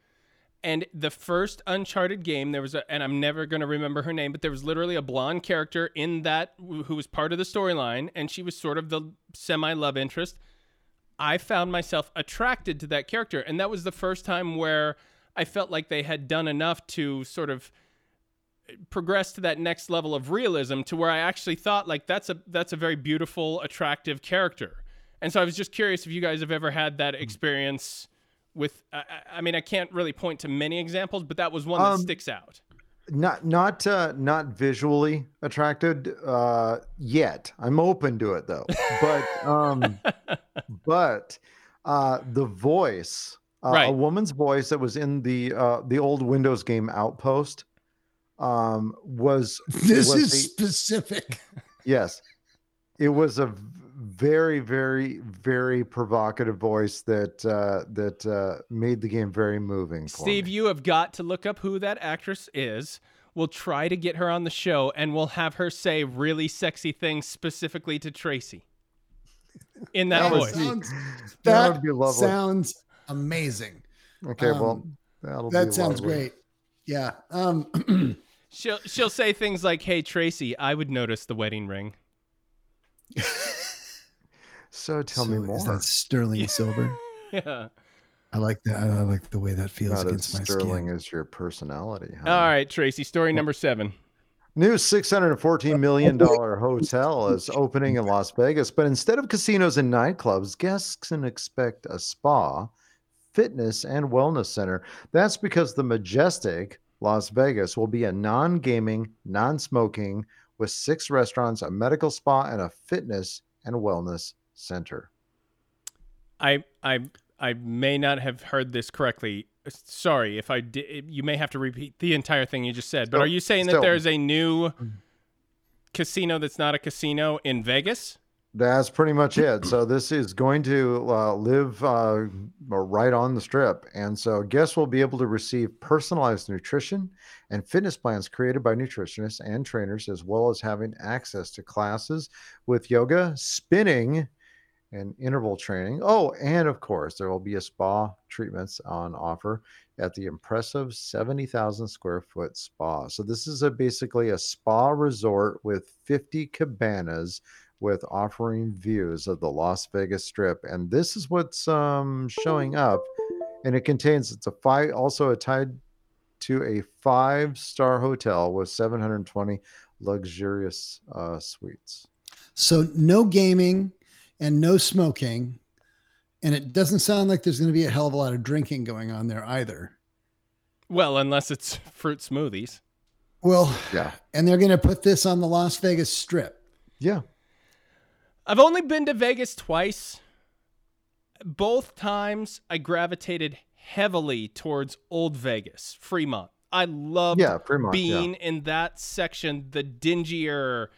And the first Uncharted game, there was a, and I'm never going to remember her name, but there was literally a blonde character in that who was part of the storyline, and she was sort of the semi love interest. I found myself attracted to that character, and that was the first time where I felt like they had done enough to sort of progress to that next level of realism to where I actually thought like that's a that's a very beautiful, attractive character. And so I was just curious if you guys have ever had that experience with I, I- I mean I can't really point to many examples, but that was one that Um, sticks out. Not not uh, not visually attracted uh, yet. I'm open to it though. But um, but uh, the voice, uh, Right. a woman's voice that was in the uh, the old Windows game Outpost. Um, was This was is a- specific. Yes. It was a very, very, very provocative voice that uh, that uh, made the game very moving. For Steve, me. you have got to look up who that actress is. We'll try to get her on the show and we'll have her say really sexy things specifically to Tracy. In that, That voice. sounds, that that would be lovely. sounds amazing. okay, well, um, that'll be That sounds lovely. great. Yeah. Um, She'll she'll say things like, "Hey Tracy, I would notice the wedding ring." So tell so me more. Is that sterling silver? Yeah. I like that. I like the way that feels Not as against my skin. sterling skin. as your personality. All right, Tracy. Story number seven. New $614 million hotel is opening in Las Vegas, but instead of casinos and nightclubs, guests can expect a spa, fitness, and wellness center. That's because the Majestic Las Vegas will be a non gaming, non smoking, with six restaurants, a medical spa, and a fitness and wellness center. I I I may not have heard this correctly. Sorry if I did. You may have to repeat the entire thing you just said. But Still- are you saying that there's a new mm. casino that's not a casino in Vegas? That's pretty much it. So this is going to uh, live uh, right on the strip, and so guests will be able to receive personalized nutrition and fitness plans created by nutritionists and trainers, as well as having access to classes with yoga, spinning, and interval training. Oh, and of course, there will be a spa treatments on offer at the impressive 70,000 square foot spa. So this is a basically a spa resort with 50 cabanas with offering views of the Las Vegas Strip, and this is what's um, showing up. And it contains it's a five also a tied to a five star hotel with 720 luxurious uh, suites. So no gaming and no smoking. And it doesn't sound like there's going to be a hell of a lot of drinking going on there either. Well, unless it's fruit smoothies. Well, Yeah, and they're going to put this on the Las Vegas Strip. yeah. I've only been to Vegas twice. Both times I gravitated heavily towards Old Vegas, Fremont. I loved Yeah, Fremont, yeah. being in that section, the dingier,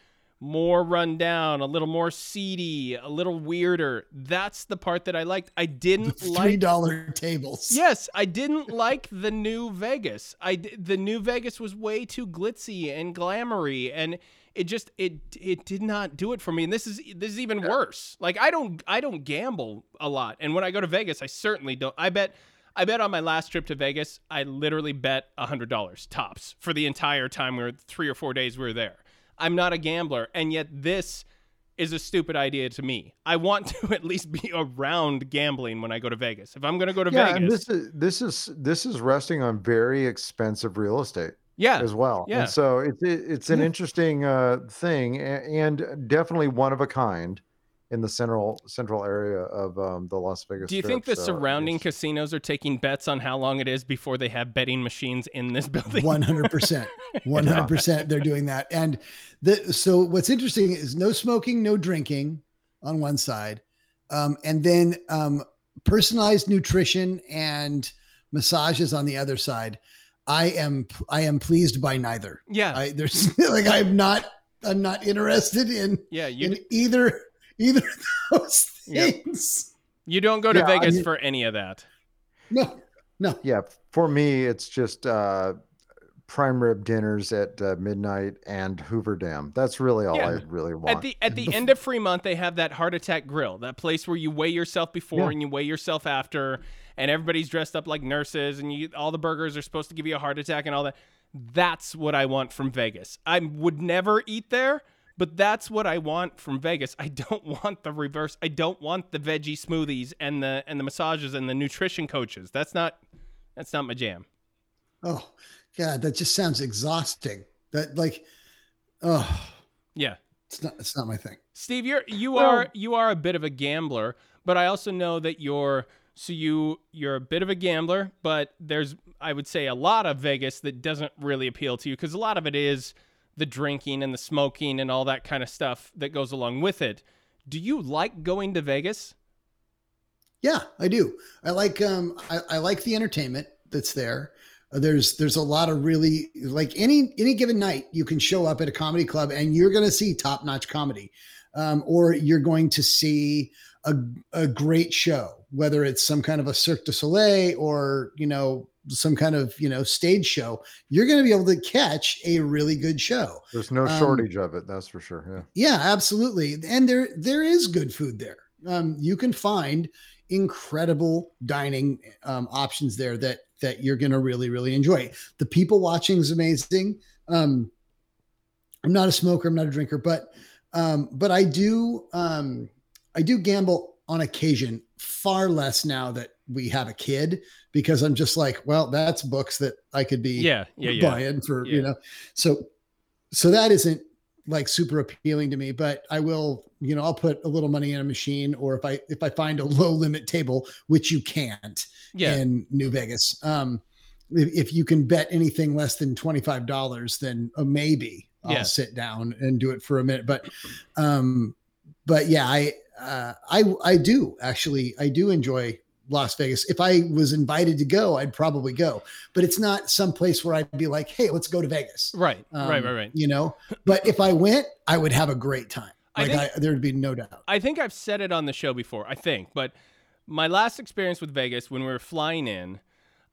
more rundown, a little more seedy, a little weirder. That's the part that I liked. I didn't Three like dollar tables. Yes, I didn't like the new Vegas. I d- the new Vegas was way too glitzy and glamoury and it just it it did not do it for me. And this is this is even uh, worse. Like I don't I don't gamble a lot. And when I go to Vegas, I certainly don't. I bet I bet on my last trip to Vegas, I literally bet a $100 tops for the entire time we were 3 or 4 days we were there. I'm not a gambler and yet this is a stupid idea to me. I want to at least be around gambling when I go to Vegas. If I'm going to go to yeah, Vegas, and this is this is this is resting on very expensive real estate yeah, as well. yeah. And so it's it, it's an interesting uh, thing and definitely one of a kind in the central central area of um, the Las Vegas. Do you Strip. think the So surrounding it's- casinos are taking bets on how long it is before they have betting machines in this building? One hundred percent, one hundred percent. They're doing that, and the so what's interesting is no smoking, no drinking on one side, um, and then um, personalized nutrition and massages on the other side. I am I am pleased by neither. Yeah, I there's like I'm not I'm not interested in yeah. You in either either of those Yep. things. you don't go to Yeah, I Vegas mean- for any of that. No, no. Yeah, for me, it's just uh, prime rib dinners at uh, midnight and Hoover Dam. That's really all Yeah. I really want. At the at the end of Fremont, they have that heart attack grill, that place where you weigh yourself before Yeah. and you weigh yourself after, and everybody's dressed up like nurses, and you all the burgers are supposed to give you a heart attack and all that. That's what I want from Vegas. I would never eat there, but that's what I want from Vegas. I don't want the reverse. I don't want the veggie smoothies and the and the massages and the nutrition coaches. That's not that's not my jam. Oh God, that just sounds exhausting. That like, oh, Yeah. it's not it's not my thing. Steve, you're you Well- are you are a bit of a gambler, but I also know that you're so you you're a bit of a gambler, but there's I would say a lot of Vegas that doesn't really appeal to you because a lot of it is the drinking and the smoking and all that kind of stuff that goes along with it. Do you like going to Vegas? Yeah, I do. I like um I, I like the entertainment that's there. Uh, There's there's a lot of really like any any given night you can show up at a comedy club and you're going to see top notch comedy, um, or you're going to see a a great show, whether it's some kind of a Cirque du Soleil or you know some kind of you know stage show. You're going to be able to catch a really good show. There's no Um, shortage of it, that's for sure. Yeah. Yeah, absolutely. And there there is good food there. Um, you can find incredible dining um, options there that that you're going to really really enjoy. The people watching is amazing. Um, I'm not a smoker. I'm not a drinker, but um, but I do um, I do gamble on occasion. Far less now that we have a kid because I'm just like, well, that's books that I could be Yeah, yeah, yeah. buying for Yeah. you know. So so that isn't like super appealing to me but i will you know i'll put a little money in a machine or if i if i find a low limit table which you can't Yeah. in new vegas um if, if you can bet anything less than $25 then uh, maybe i'll Yeah. sit down and do it for a minute but um but yeah i uh i i do actually i do enjoy las vegas if i was invited to go i'd probably go but it's not some place where i'd be like hey let's go to vegas Right, um, right, right, right. You know, but if I went, I would have a great time. I think- I, there'd be no doubt. I think I've said it on the show before, I think, but my last experience with Vegas when we were flying in,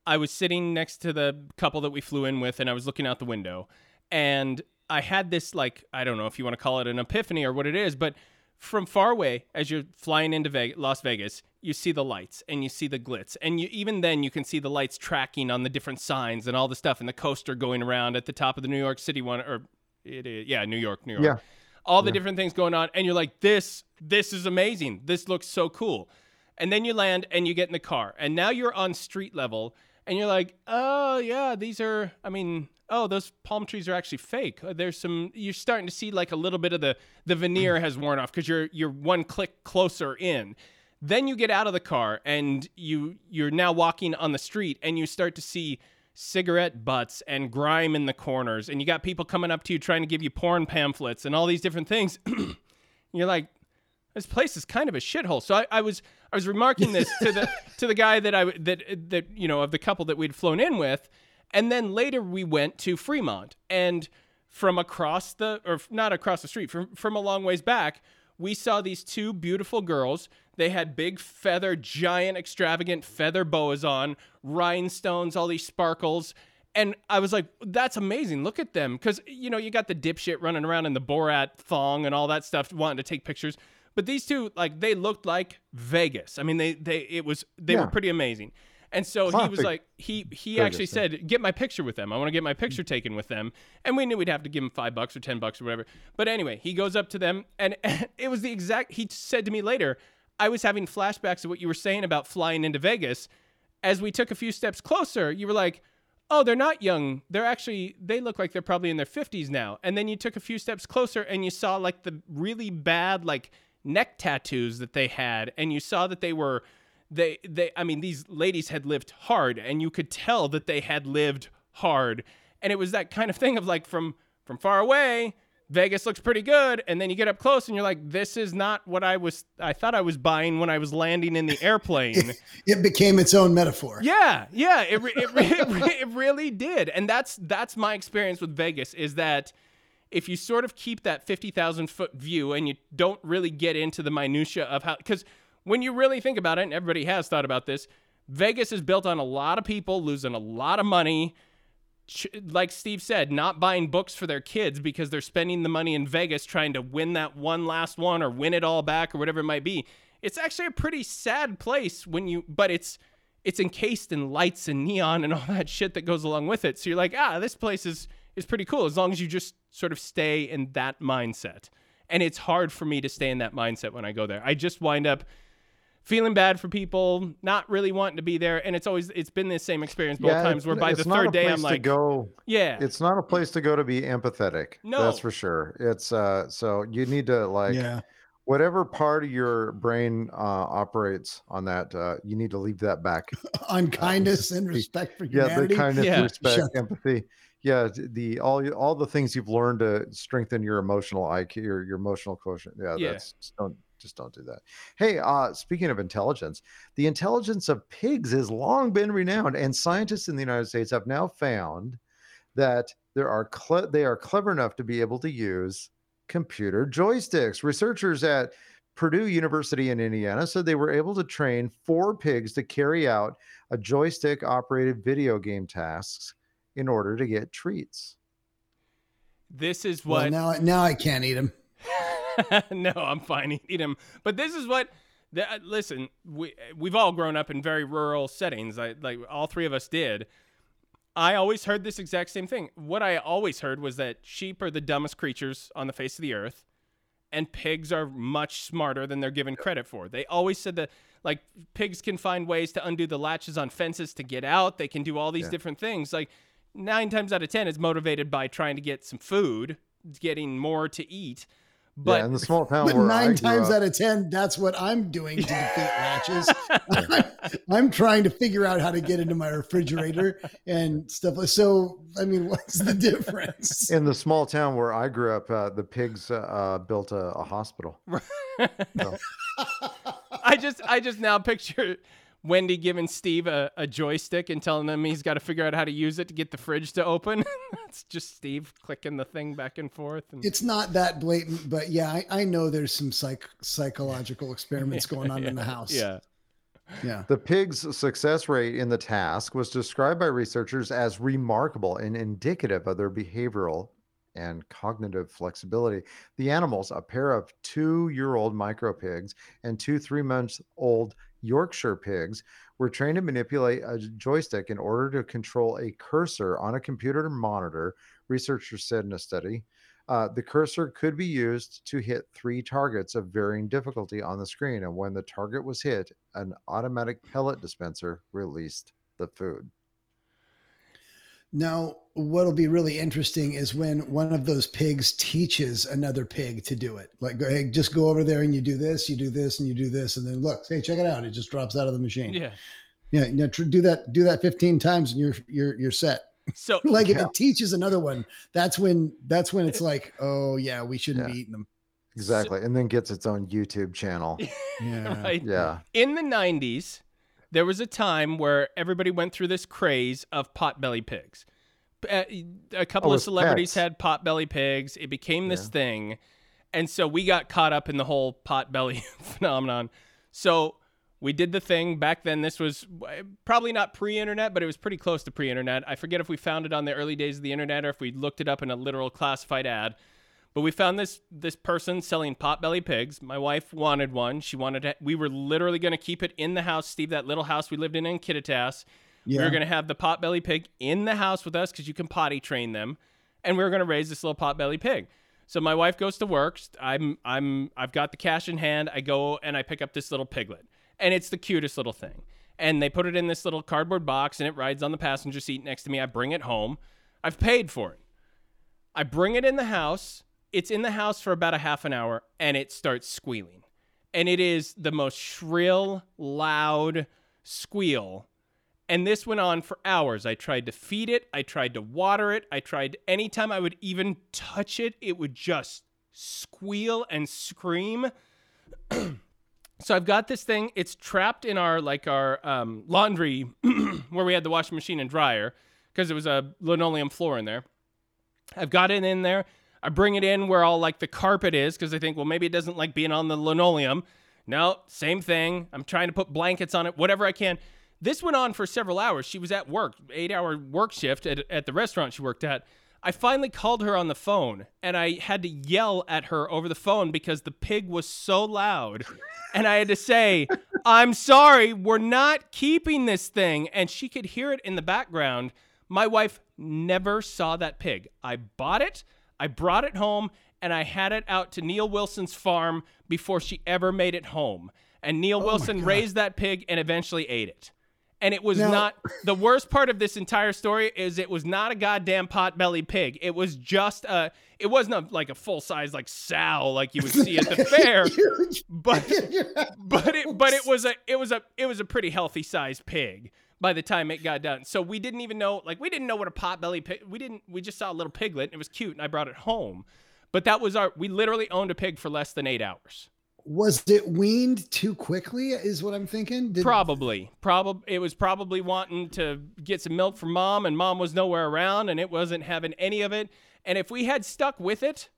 I was sitting next to the couple that we flew in with and I was looking out the window. And I had this like I don't know if you want to call it an epiphany or what it is, but from far away as you're flying into Vegas, Las Vegas, you see the lights and you see the glitz. And you even then you can see the lights tracking on the different signs and all the stuff and the coaster going around at the top of the New York City one or it is yeah, New York, New York. Yeah. all the different things going on and you're like this this is amazing. This looks so cool and then you land and you get in the car and now you're on street level and you're like oh yeah these are i mean oh those palm trees are actually fake. Uh, there's some you're starting to see like a little bit of the the veneer has worn off because you're you're one click closer in. Then you get out of the car and you you're now walking on the street and you start to see cigarette butts and grime in the corners and you got people coming up to you trying to give you porn pamphlets and all these different things. You're like this place is kind of a shithole so I, I was i was remarking this to the to the guy that I that that you know of the couple that we'd flown in with and then later we went to fremont and from across the or not across the street from from a long ways back we saw these two beautiful girls they had big feather giant extravagant feather boas on rhinestones all these sparkles and I was like, that's amazing. Look at them. Because, you know, you got the dipshit running around in the Borat thong and all that stuff, wanting to take pictures. But these two, like, they looked like Vegas. I mean, they, they, it was, they were pretty amazing. And so he was like, he, he Vegas, actually yeah. said, get my picture with them. I want to get my picture mm. taken with them. And we knew we'd have to give him five bucks or 10 bucks or whatever. But anyway, he goes up to them and it was the exact, he said to me later, I was having flashbacks of what you were saying about flying into Vegas. As we took a few steps closer, you were like, oh, they're not young. They're actually, they look like they're probably in their 50s now. And then you took a few steps closer and you saw like the really bad, like neck tattoos that they had. And you saw that they were, they, they, I mean, these ladies had lived hard and you could tell that they had lived hard. And it was that kind of thing of like from, from far away, Vegas looks pretty good. And then you get up close and you're like, this is not what I was, I thought I was buying when I was landing in the airplane. It became its own metaphor. Yeah, yeah, it, re- it, it, it really did, and that's that's my experience with Vegas is that if you sort of keep that fifty thousand foot view and you don't really get into the minutia of how, because when you really think about it, and everybody has thought about this, Vegas is built on a lot of people losing a lot of money. Like Steve said, not buying books for their kids because they're spending the money in Vegas trying to win that one last one or win it all back or whatever it might be. It's actually a pretty sad place when you, but it's it's encased in lights and neon and all that shit that goes along with it. So you're like, ah, this place is is pretty cool as long as you just sort of stay in that mindset. And it's hard for me to stay in that mindset when I go there. I just wind up feeling bad for people, not really wanting to be there, and it's always it's been the same experience both times where by the third day I'm to like, go. yeah, It's not a place to go to be empathetic. No. that's for sure. It's uh, so you need to like yeah. whatever part of your brain uh, operates on that. Uh, you need to leave that back. On kindness and respect for humanity. yeah, the kindness, Yeah. respect, Shut- empathy. Yeah, the all all the things you've learned to strengthen your emotional IQ, your your emotional quotient. Yeah, Yeah. that's don't just don't do that. Hey, uh, speaking of intelligence, the intelligence of pigs has long been renowned, and scientists in the United States have now found that there are cle- they are clever enough to be able to use computer joysticks. Researchers at Purdue University in Indiana said they were able to train four pigs to carry out a joystick operated video game tasks in order to get treats. This is Well, what. now now I can't eat them. no, I'm fine Eat them. But this is what. The, uh, listen, we we've all grown up in very rural settings. I, like all three of us did. I always heard this exact same thing. What I always heard was that sheep are the dumbest creatures on the face of the earth, and pigs are much smarter than they're given credit for. They always said that like pigs can find ways to undo the latches on fences to get out. They can do all these Yeah. different things. Like nine times out of ten, is motivated by trying to get some food, getting more to eat. But yeah, in the small town But where I nine grew times up- out of ten, that's what I'm doing to defeat latches. I'm, I'm trying to figure out how to get into my refrigerator and stuff. So, I mean, what's the difference? in the small town where I grew up, uh, the pigs uh, uh, built a, a hospital. So, I just I just now picture Wendy giving Steve a, a joystick and telling him he's got to figure out how to use it to get the fridge to open. it's just Steve clicking the thing back and forth. And It's not that blatant, but yeah, I, I know there's some psych, psychological experiments going on in the house. yeah. Yeah. the pigs' success rate in the task was described by researchers as remarkable and indicative of their behavioral and cognitive flexibility. The animals, a pair of two year old micro pigs and two three months old Yorkshire pigs, were trained to manipulate a joystick in order to control a cursor on a computer monitor, researchers said in a study. Uh, the cursor could be used to hit three targets of varying difficulty on the screen, and when the target was hit, an automatic pellet dispenser released the food. Now, what'll be really interesting is when one of those pigs teaches another pig to do it. Like, go, hey, just go over there and you do this, you do this, and you do this, and then look, hey, check it out. It just drops out of the machine. Yeah. yeah. You know, tr- do that, do that 15 times, and you're you're you're set. So Like, if it teaches another one, that's when that's when it's like, oh yeah, we shouldn't Yeah. be eating them. Exactly. and then gets its own YouTube channel. Yeah. right. Yeah. In the 90s, there was a time where everybody went through this craze of potbelly pigs. Uh, A couple Oh, of celebrities pets. had potbelly pigs. It became this Yeah. thing. And so we got caught up in the whole potbelly phenomenon. So we did the thing back then. This was probably not pre internet, but it was pretty close to pre internet. I forget if we found it on the early days of the internet or if we looked it up in a literal classified ad. But we found this this person selling potbelly pigs. My wife wanted one. She wanted to, we were literally going to keep it in the house, Steve, that little house we lived in in Kittitas. We Yeah. were going to have the potbelly pig in the house with us because you can potty train them, and we were going to raise this little potbelly pig. So my wife goes to work. I'm I'm I've got the cash in hand. I go and I pick up this little piglet, and it's the cutest little thing. And they put it in this little cardboard box, and it rides on the passenger seat next to me. I bring it home. I've paid for it. I bring it in the house. It's in the house for about a half an hour, and it starts squealing. And it is the most shrill, loud squeal and this went on for hours. I tried to feed it, I tried to water it, I tried anytime I would even touch it, it would just squeal and scream. so I've got this thing, it's trapped in our like our um, laundry where we had the washing machine and dryer because it was a linoleum floor in there. I've got it in there. I bring it in where all like the carpet is because I think, well, maybe it doesn't like being on the linoleum. No, same thing. I'm trying to put blankets on it, whatever I can. This went on for several hours. She was at work, eight hour work shift at, at the restaurant she worked at. I finally called her on the phone and I had to yell at her over the phone because the pig was so loud. And I had to say, I'm sorry, we're not keeping this thing. And she could hear it in the background. My wife never saw that pig. I bought it, I brought it home, and I had it out to Neil Wilson's farm before she ever made it home. And Neil Wilson raised that pig and eventually ate it. And it was Now- not the worst part of this entire story is it was not a goddamn pot-bellied pig. It was just a it wasn't a, like a full size like sow like you would see at the fair, but but it but it was a it was a it was a pretty healthy sized pig by the time it got done. So we didn't even know like we didn't know what a pot-bellied pig. We didn't we just saw a little piglet. And it was cute and I brought it home. But that was our we literally owned a pig for less than 8 hours. Was it weaned too quickly? Is what I'm thinking. Did, Probably. Probably it was probably wanting to get some milk from mom and mom was nowhere around and it wasn't having any of it. And if we had stuck with it,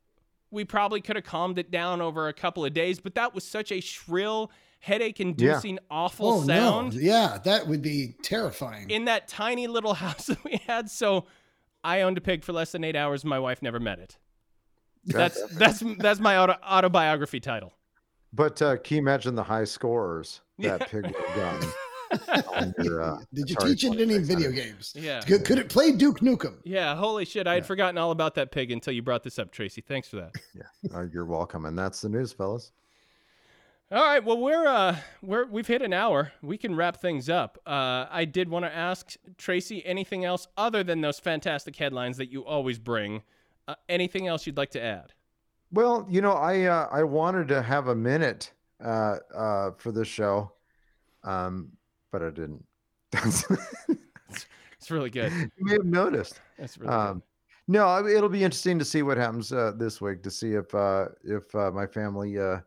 we probably could have calmed it down over a couple of days, but that was such a shrill, headache inducing awful oh sound no! Yeah, that would be terrifying. in that tiny little house that we had. So I owned a pig for less than 8 hours my wife never met it. That's that's that's my auto, autobiography title. But uh, can you imagine the high scores that pig would have your, uh, Did you teach it any 2600? video games? Yeah. Could, could it play Duke Nukem? Yeah, holy shit. I had forgotten all about that pig until you brought this up, Tracy. Thanks for that. Uh, you're welcome. And that's the news, fellas. All right, well we're uh we're we've hit an hour. We can wrap things up. Uh I did want to ask Tracy anything else other than those fantastic headlines that you always bring. Uh, anything else you'd like to add? Well, you know, I uh, I wanted to have a minute uh, uh, for this show, um, but I didn't. It's really good. you may have noticed. That's really Um, no, it'll be interesting to see what happens uh, this week to see if uh, if uh, my family uh,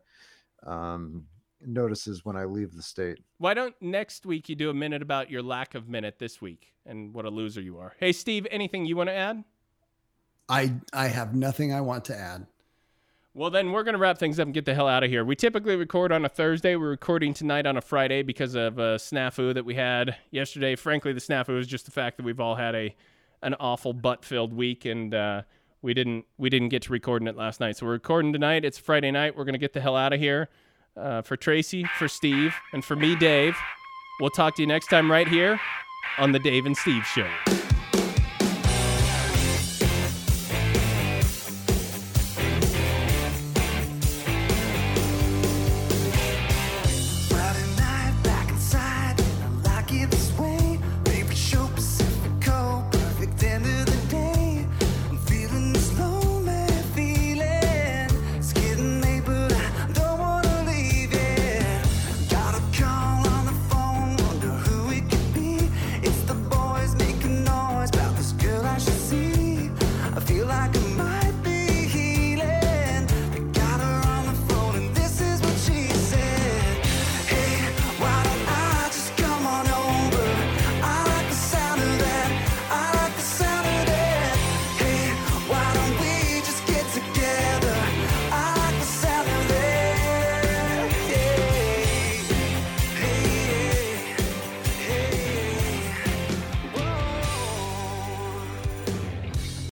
um, notices when I leave the state. Why don't next week you do a minute about your lack of minute this week and what a loser you are? Hey Steve, anything you want to add? I I have nothing I want to add. Well, then we're going to wrap things up and get the hell out of here. We typically record on a Thursday. We're recording tonight on a Friday because of a snafu that we had yesterday. Frankly, the snafu is just the fact that we've all had a an awful butt-filled week, and uh, we didn't we didn't get to recording it last night. So we're recording tonight. It's Friday night. We're to get the hell out of here. Uh, for Tracy, for Steve, and for me, Dave. We'll talk to you next time right here on the Dave and Steve Show.